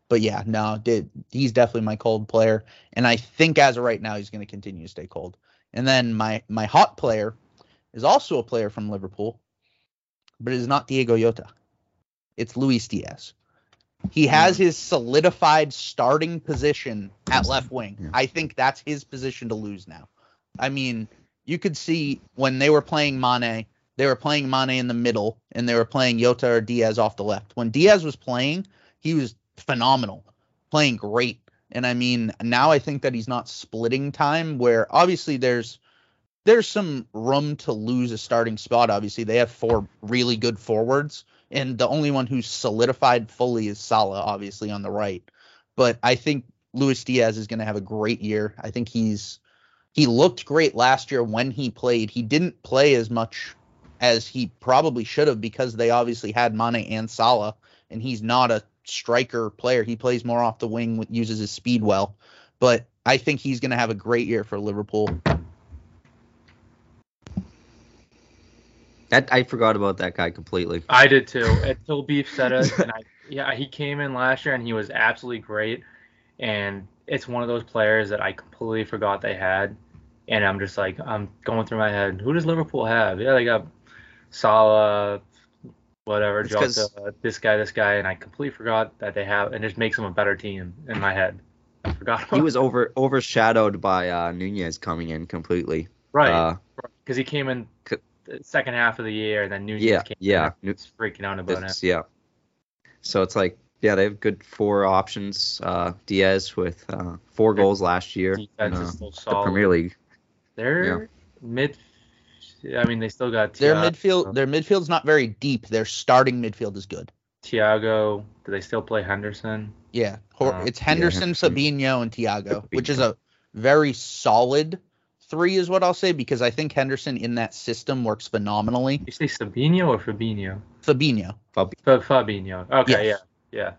but yeah, no, did he's definitely my cold player, and I think as of right now he's going to continue to stay cold. And then my my hot player is also a player from Liverpool, but it is not Diogo Jota. It's Luis Diaz. He hmm. has his solidified starting position at left wing. Yeah. I think that's his position to lose now. I mean, you could see when they were playing Mane, they were playing Mane in the middle and they were playing Jota or Diaz off the left. When Diaz was playing, he was phenomenal, playing great. And I mean, now I think that he's not splitting time where obviously there's there's some room to lose a starting spot. Obviously, they have four really good forwards, and the only one who's solidified fully is Salah, obviously on the right. But I think Luis Diaz is going to have a great year. I think he's he looked great last year when he played. He didn't play as much as he probably should have because they obviously had Mane and Salah, and he's not a striker player. He plays more off the wing, uses his speed well. But I think he's going to have a great year for Liverpool. That I forgot about that guy completely. I did too. Until Beef said it, and I, yeah, he came in last year and he was absolutely great. And it's one of those players that I completely forgot they had. And I'm just like, I'm going through my head. Who does Liverpool have? Yeah, they got Salah, whatever, Jota, uh, this guy, this guy, and I completely forgot that they have, and just makes them a better team in my head. I forgot. He was over overshadowed by uh, Nunez coming in completely. right Uh, because he came in second half of the year, and then Nunez Yeah, came yeah. in. and freaking out about it. Yeah. So it's like, yeah, they have good four options. Uh, Diaz with uh, four Their goals last year in uh, is still the. Premier League. They're mid. I mean, they still got Their Thiago. midfield, their midfield's not very deep. Their starting midfield is good. Thiago. Do they still play Henderson? Yeah, Hor- Uh, it's yeah, Henderson, Henderson. Fabinho, and Thiago, which is a very solid three, is what I'll say, because I think Henderson in that system works phenomenally. You say Sabino or Fabinho? Fabinho. Fa- Fabinho. Okay, Yes. yeah, yeah.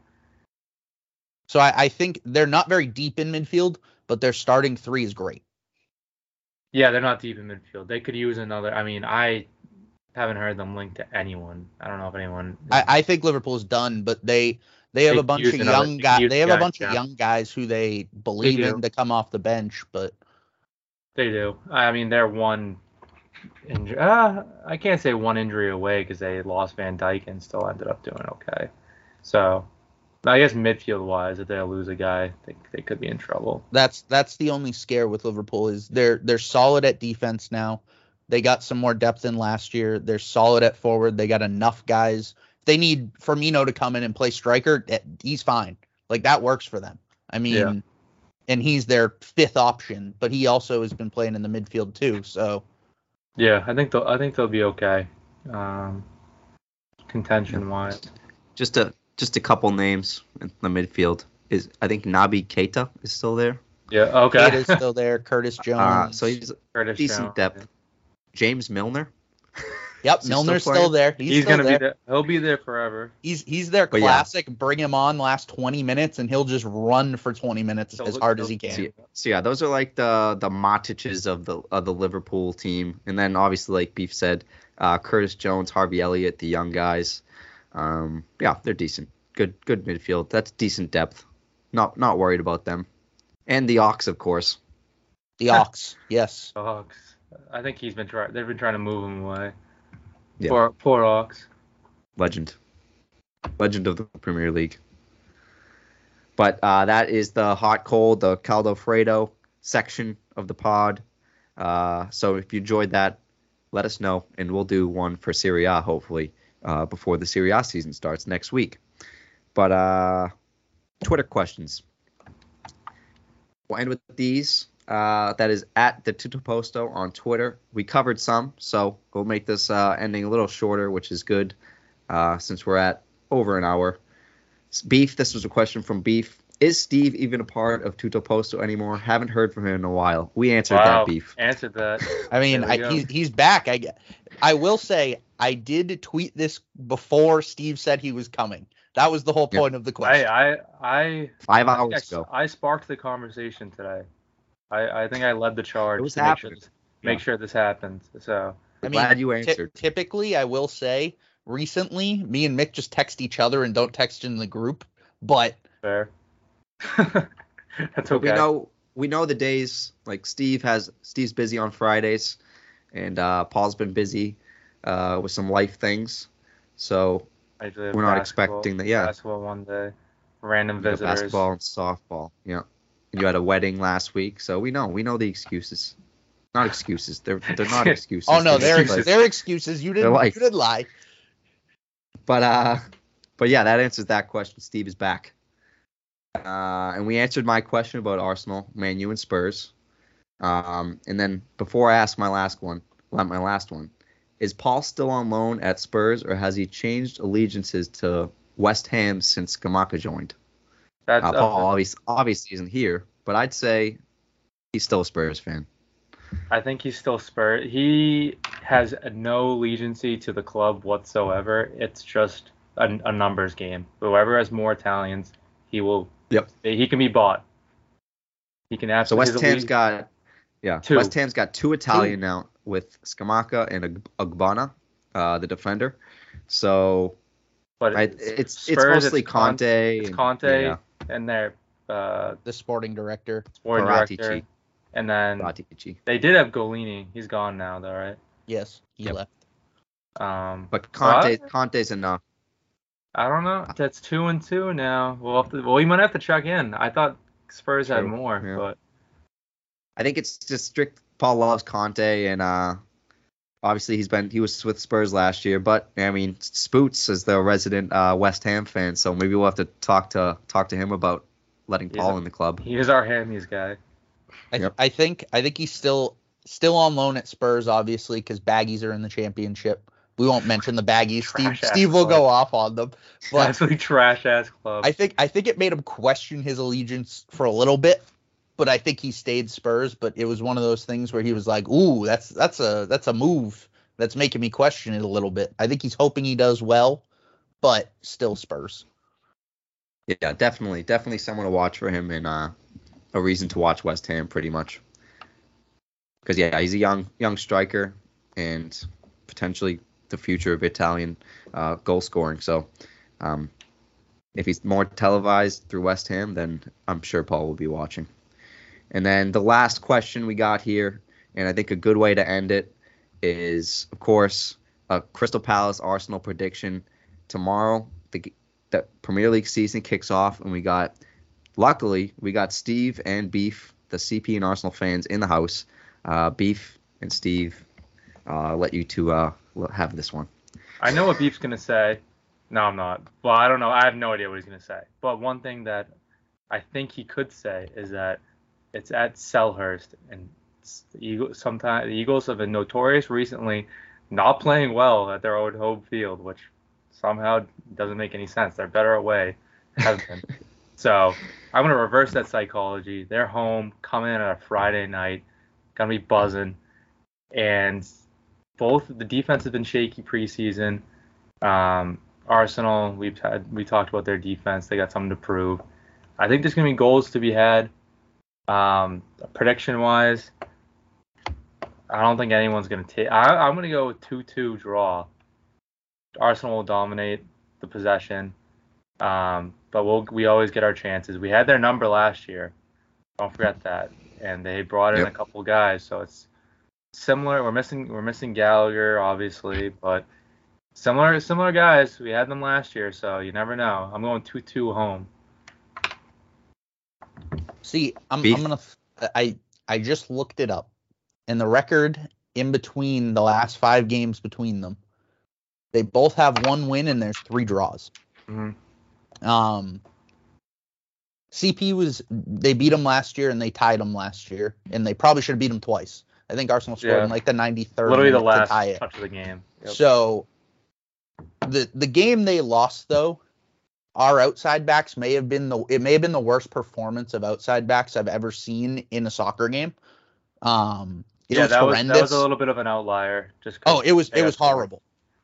So I, I think they're not very deep in midfield, but their starting three is great. Yeah, they're not deep in midfield. They could use another. I mean, I haven't heard them linked to anyone. I don't know if anyone. I, I think Liverpool's done, but they they have They a bunch of another- young guys. They have a guys, bunch of young guys who they believe do. in to come off the bench, but They do. I mean, they're one. Injury. Uh, I can't say one injury away because they lost Van Dijk and still ended up doing okay. So, I guess midfield wise, if they lose a guy, they, they could be in trouble. that's that's the only scare with Liverpool is they're they're solid at defense now. They got some more depth in last year. They're solid at forward. They got enough guys. They need Firmino to come in and play striker. eh, He's fine. Like that works for them. I mean, Yeah. And he's their fifth option, but he also has been playing in the midfield too. So Yeah, I think they'll. I think they'll be okay. Um, contention wise. Just a just a couple names in the midfield. Is I think Naby Keita is still there. Yeah. Okay. Keita's still there. Curtis Jones. Uh, so he's Curtis decent Jones. depth. James Milner. yep, is he still Milner's still, there. He's, He's, still gonna there. be there. He'll be there forever. He's he's their But yeah. classic. Bring him on last 20 minutes, and he'll just run for 20 minutes So as look- hard as he can. See, So yeah, those are like the the Matiches of the of the Liverpool team, and then obviously like Beef said, uh, Curtis Jones, Harvey Elliott, the young guys. Um, yeah, they're decent. Good good midfield. That's decent depth. Not not worried about them. And the Ox, of course. The Ox, yes. The Ox. I think he's been trying. They've been trying to move him away. Yeah. Poor poor Ox. legend, legend of the Premier League. But uh, that is the hot cold, the caldo freddo section of the pod. Uh, so if you enjoyed that, let us know, and we'll do one for Serie A hopefully uh, before the Serie A season starts next week. But uh, Twitter questions. We'll end with these. Uh, that is at the Tutto Posto on Twitter. We covered some, so we'll make this uh, ending a little shorter, which is good uh, since we're at over an hour. S- Beef, this was a question from Beef. Is Steve even a part of Tutto Posto anymore? Haven't heard from him in a while. We answered Wow. that, Beef. Answered that. I mean, I, he's he's back. I I will say I did tweet this before Steve said he was coming. That was the whole Yeah. point of the question. I I Five hours I- ago. I sparked the conversation today. I, I think I led the charge It was to make sure, happening. this, make Yeah. sure this happens. So I mean, Glad you ty- answered. typically, I will say recently, me and Mick just text each other and don't text in the group. But fair. That's But we know we know the days like Steve has Steve's busy on Fridays, and uh, Paul's been busy uh, with some life things. So I usually have we're not expecting that. Yeah, Basketball one day. Random you visitors. basketball and softball. Yeah, you had a wedding last week, so we know we know the excuses. Not excuses. They're they're not excuses. oh no, They're they're they're excuses. You didn't life. you didn't lie. But uh, but yeah, that answers that question. Steve is back. Uh, and we answered my question about Arsenal, Man U, and Spurs. Um, and then before I ask my last one, my last one, is Paul still on loan at Spurs, or has he changed allegiances to West Ham since Scamacca joined? That's Uh, Paul obviously, obviously isn't here, but I'd say he's still a Spurs fan. I think he's still Spurs. He has no allegiancy to the club whatsoever. It's just a, a numbers game. Whoever has more Italians, he will. Yep. He can be bought. He can absolutely. So. West Ham's got yeah, Two. West Ham's got two Italian now with Scamacca and Ag- Ogbonna, uh, the defender. So but I, it's it's Spurs, mostly Con- Conte. It's and- Conte yeah, and their uh, The sporting director. sporting Paratici. director, and then Paratici. they did have Gollini. He's gone now, though, right? Yes, he Yep. left. Um, But Conte What? Conte's enough. I don't know. That's two and two now. We'll have to, well, we might have to check in. I thought Spurs had more, yeah. but I think it's just strict. Paul loves Conte, and uh, obviously he's been he was with Spurs last year. But I mean, Spoots is the resident uh, West Ham fan, so maybe we'll have to talk to talk to him about letting He's Paul a- in the club. he is our Hammies guy. I, Yep. I think I think he's still still on loan at Spurs, obviously, because Baggies are in the championship. We won't mention the Baggies. Steve Steve will club. go off on them, but Absolutely trash ass club. I think I think it made him question his allegiance for a little bit. But I think he stayed Spurs. But it was one of those things where he was like, "Ooh, that's that's a that's a move that's making me question it a little bit." I think he's hoping he does well, but still Spurs. Yeah, definitely, definitely someone to watch for him, and uh, a reason to watch West Ham pretty much. Because yeah, he's a young young striker and potentially the future of Italian uh, goal scoring. So, um, if he's more televised through West Ham, then I'm sure Paul will be watching. And then the last question we got here, and I think a good way to end it is, of course, a Crystal Palace Arsenal prediction tomorrow. The the Premier League season kicks off, and we got, luckily, we got Steve and Beef, the CP and Arsenal fans, in the house. Uh, Beef and Steve, uh, let you two uh, have this one. I know what Beef's gonna say. No, I'm not. Well, I don't know. I have no idea what he's gonna say. But one thing that I think he could say is that it's at Selhurst, and the Eagles. Sometimes the Eagles have been notorious recently, not playing well at their own home field, which somehow doesn't make any sense. They're better away, have been. so I'm gonna reverse that psychology. They're home, coming in on a Friday night, gonna be buzzing, and both the defense has been shaky preseason. Um, Arsenal, we've had we talked about their defense. They got something to prove. I think there's gonna be goals to be had. Um, prediction wise, I don't think anyone's gonna take. I, I'm gonna go with two-two draw. Arsenal will dominate the possession, um, but we'll we always get our chances. We had their number last year. Don't forget that, and they brought in Yep. a couple guys, so it's similar. We're missing we're missing Gallagher, obviously, but similar similar guys. We had them last year, so you never know. I'm going two two home. See, I'm, Beef? I'm gonna. I I just looked it up, and the record in between the last five games between them, they both have one win and there's three draws. hmm Um, CP was they beat them last year and they tied them last year, and they probably should have beat them twice. I think Arsenal scored Yeah. in like the 93rd Literally the to last tie it. touch of the game. Yep. So the the game they lost though, our outside backs may have been the it may have been the worst performance of outside backs I've ever seen in a soccer game. Um, it yeah, was that was that was a little bit of an outlier. Just oh, it was it was scored. horrible.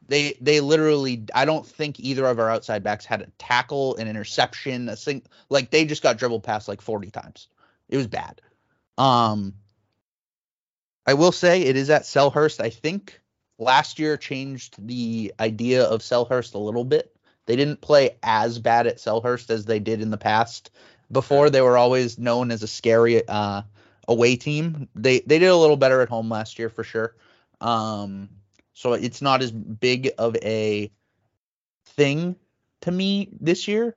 They they literally I don't think either of our outside backs had a tackle, an interception, a sing like they just got dribbled past like 40 times. It was bad. Um I will say it is at Selhurst. I think last year changed the idea of Selhurst a little bit. They didn't play as bad at Selhurst as they did in the past. Before they were always known as a scary uh, away team. They they did a little better at home last year for sure. Um, so it's not as big of a thing to me this year.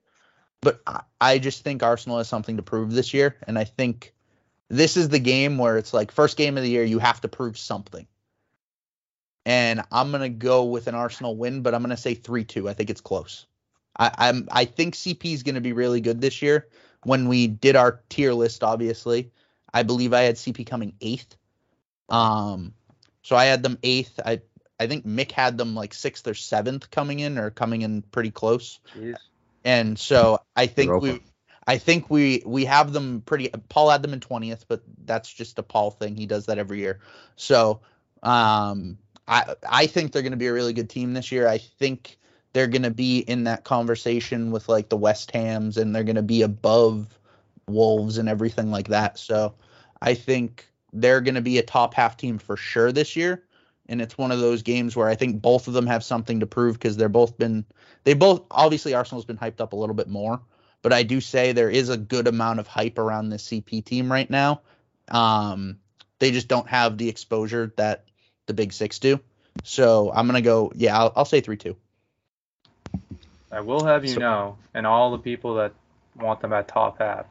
But I, I just think Arsenal has something to prove this year, and I think this is the game where it's like first game of the year you have to prove something. And I'm gonna go with an Arsenal win, but I'm gonna say three two. I think it's close. I, I'm I think CP is gonna be really good this year. When we did our tier list, obviously, I believe I had CP coming eighth. Um, so I had them eighth. I I think Mick had them like sixth or seventh coming in, or coming in pretty close. Jeez. And so I think Europa. we I think we we have them pretty Paul had them in 20th, but that's just a Paul thing. He does that every year. So um I I think they're going to be a really good team this year. I think they're going to be in that conversation with like the West Hams and they're going to be above Wolves and everything like that. So I think they're going to be a top half team for sure this year. And it's one of those games where I think both of them have something to prove because they're both been they both obviously Arsenal's been hyped up a little bit more, but I do say there is a good amount of hype around this CP team right now. Um, they just don't have the exposure that the Big Six do. So I'm gonna go. Yeah, I'll, I'll say three two. I will have you So- know, and all the people that want them at top half,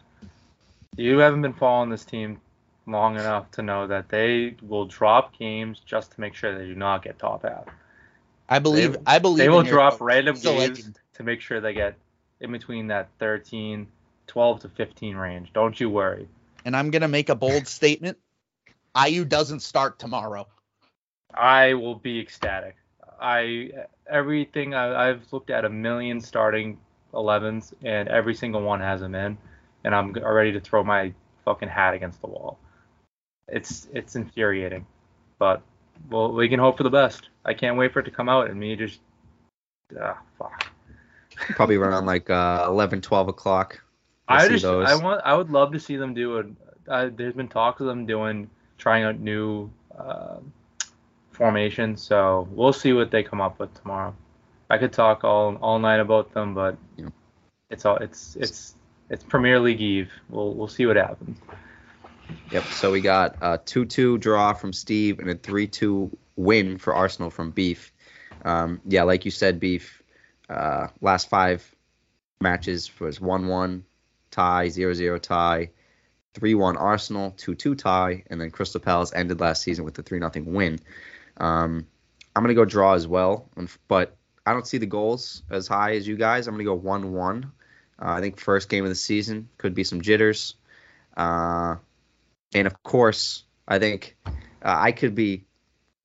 you haven't been following this team long enough to know that they will drop games just to make sure they do not get top half. I believe. They- I believe They will drop random a games legend. to make sure they get in between that 13, 12 to 15 range. Don't you worry. And I'm gonna make a bold statement. Ayew doesn't start tomorrow. I will be ecstatic. I everything I, I've looked at a million starting 11s, and every single one has them in, and I'm ready to throw my fucking hat against the wall. It's it's infuriating, but well, we can hope for the best. I can't wait for it to come out and me just ah fuck. Probably around like uh, 11, 12 o'clock. We'll I just those. I want I would love to see them do it. Uh, there's been talks of them doing trying out new uh, formations, so we'll see what they come up with tomorrow. I could talk all all night about them, but Yeah. it's all it's it's it's Premier League Eve. We'll we'll see what happens. Yep. So we got a 2 2 draw from Steve and a 3 2 win for Arsenal from Beef. Um, yeah, like you said, Beef, uh, last five matches was 1 1 tie, 0 0 tie, 3 1 Arsenal, 2 2 tie, and then Crystal Palace ended last season with a 3 0 win. Um, I'm going to go draw as well, but I don't see the goals as high as you guys. I'm going to go 1 1. Uh, I think first game of the season could be some jitters. Uh, and of course, I think uh, I could be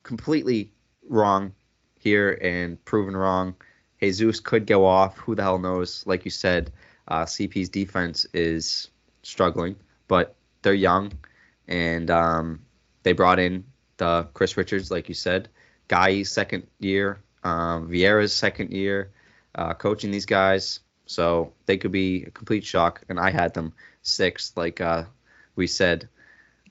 completely wrong here and proven wrong. Jesus could go off. Who the hell knows? Like you said, uh, CP's defense is struggling, but they're young, and um, they brought in the Chris Richards, like you said, Guy's second year, um, Vieira's second year, uh, coaching these guys. So they could be a complete shock, and I had them sixth, like uh, we said.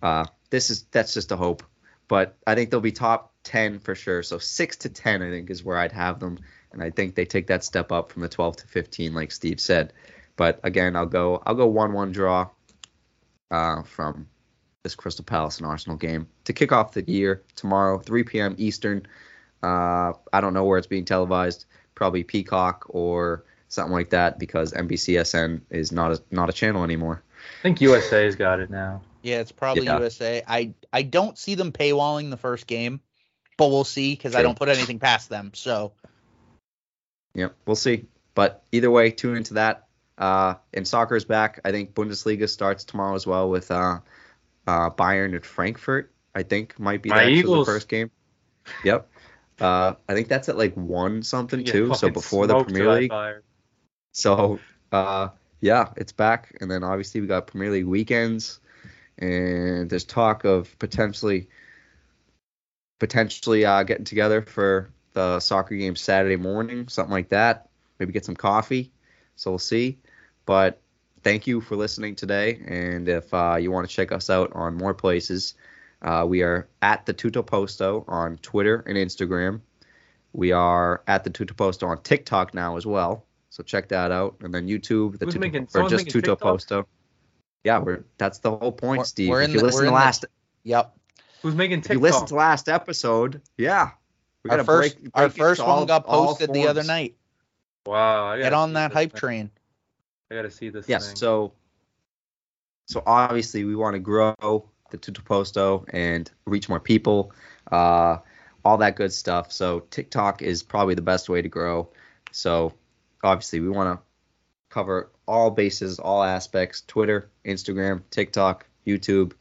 Uh, this is that's just a hope, but I think they'll be top ten for sure. So six to ten, I think, is where I'd have them, and I think they take that step up from the twelve to fifteen, like Steve said. But again, I'll go I'll go one one draw uh, from this Crystal Palace and Arsenal game to kick off the year tomorrow, 3 p.m. Eastern. Uh, I don't know where it's being televised, probably Peacock or something like that, because NBCSN is not a not a channel anymore. I think USA's got it now. Yeah, it's probably Yeah. USA. I I don't see them paywalling the first game, but we'll see because I don't put anything past them. So Yeah, we'll see. But either way, tune into that. Uh, and soccer is back. I think Bundesliga starts tomorrow as well with uh, uh, Bayern and Frankfurt. I think might be My the, the first game. Yep. Uh, I think that's at like one something too. So before the Premier League. So uh, yeah, it's back. And then obviously we got Premier League weekends, and there's talk of potentially potentially uh, getting together for the soccer game Saturday morning, something like that. Maybe get some coffee. So we'll see. But thank you for listening today. And if uh, you want to check us out on more places, uh, we are at the Tutto Posto on Twitter and Instagram. We are at the Tutto Posto on TikTok now as well. So check that out. And then YouTube, the Who's Tutto, making- or just making Tutto TikTok? Posto. Yeah, we're that's the whole point, We're- Steve. we're if you the- listen to in the- last yep. Who's making if you TikTok? listen to last episode, yeah. We Our gotta first break, our break it first to one got posted the other night. wow, Get on that hype thing. train. I gotta see this. Yes, thing. so so obviously we want to grow the Tutto Posto and reach more people, uh, all that good stuff. So TikTok is probably the best way to grow. So obviously we want to cover all bases, all aspects: Twitter, Instagram, TikTok, YouTube,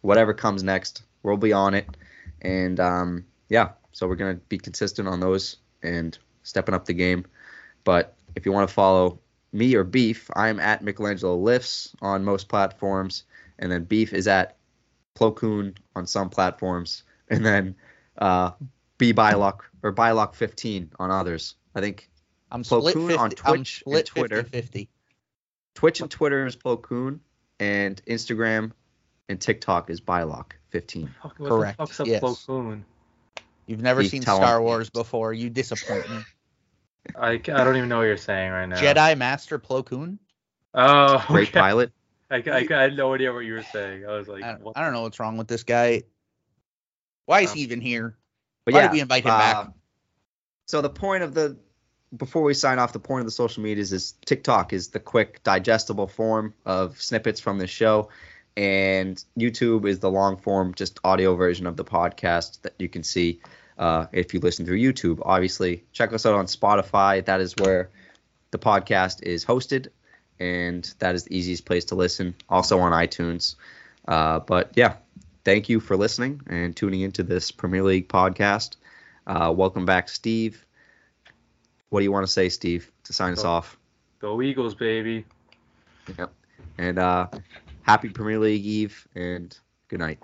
whatever comes next, we'll be on it. And um, yeah, so we're gonna be consistent on those and stepping up the game. But if you want to follow me or Beef, I'm at Michelangelo Lifts on most platforms, and then Beef is at Plo on some platforms, and then uh, B Bylock or Bylock 15 on others. I think I'm Plo split Koon 50, on I'm Twitch and split Twitter. 50-50. Twitch and Twitter is Plo and Instagram and TikTok is Bylock 15. Correct, The fuck's up, yes. Plo Koon? You've never Keith, seen tell 'em. Star Wars before. You disappoint me. I, I don't even know what you're saying right now. Jedi Master Plo Koon? Oh, Great pilot. I, I, I had no idea what you were saying. I was like, I, what I don't know what's wrong with this guy. Why is Um, he even here? but Why yeah, did we invite him uh, back? So the point of the before we sign off, the point of the social medias is TikTok is the quick, digestible form of snippets from the show, and YouTube is the long form, just audio version of the podcast that you can see uh, if you listen through YouTube. Obviously, check us out on Spotify. That is where the podcast is hosted, and that is the easiest place to listen. Also on iTunes. Uh, but yeah, thank you for listening and tuning into this Premier League podcast. Uh, welcome back, Steve. What do you want to say, Steve, to sign us Oh. off? Go Eagles, baby. Yep. And uh, happy Premier League Eve and good night.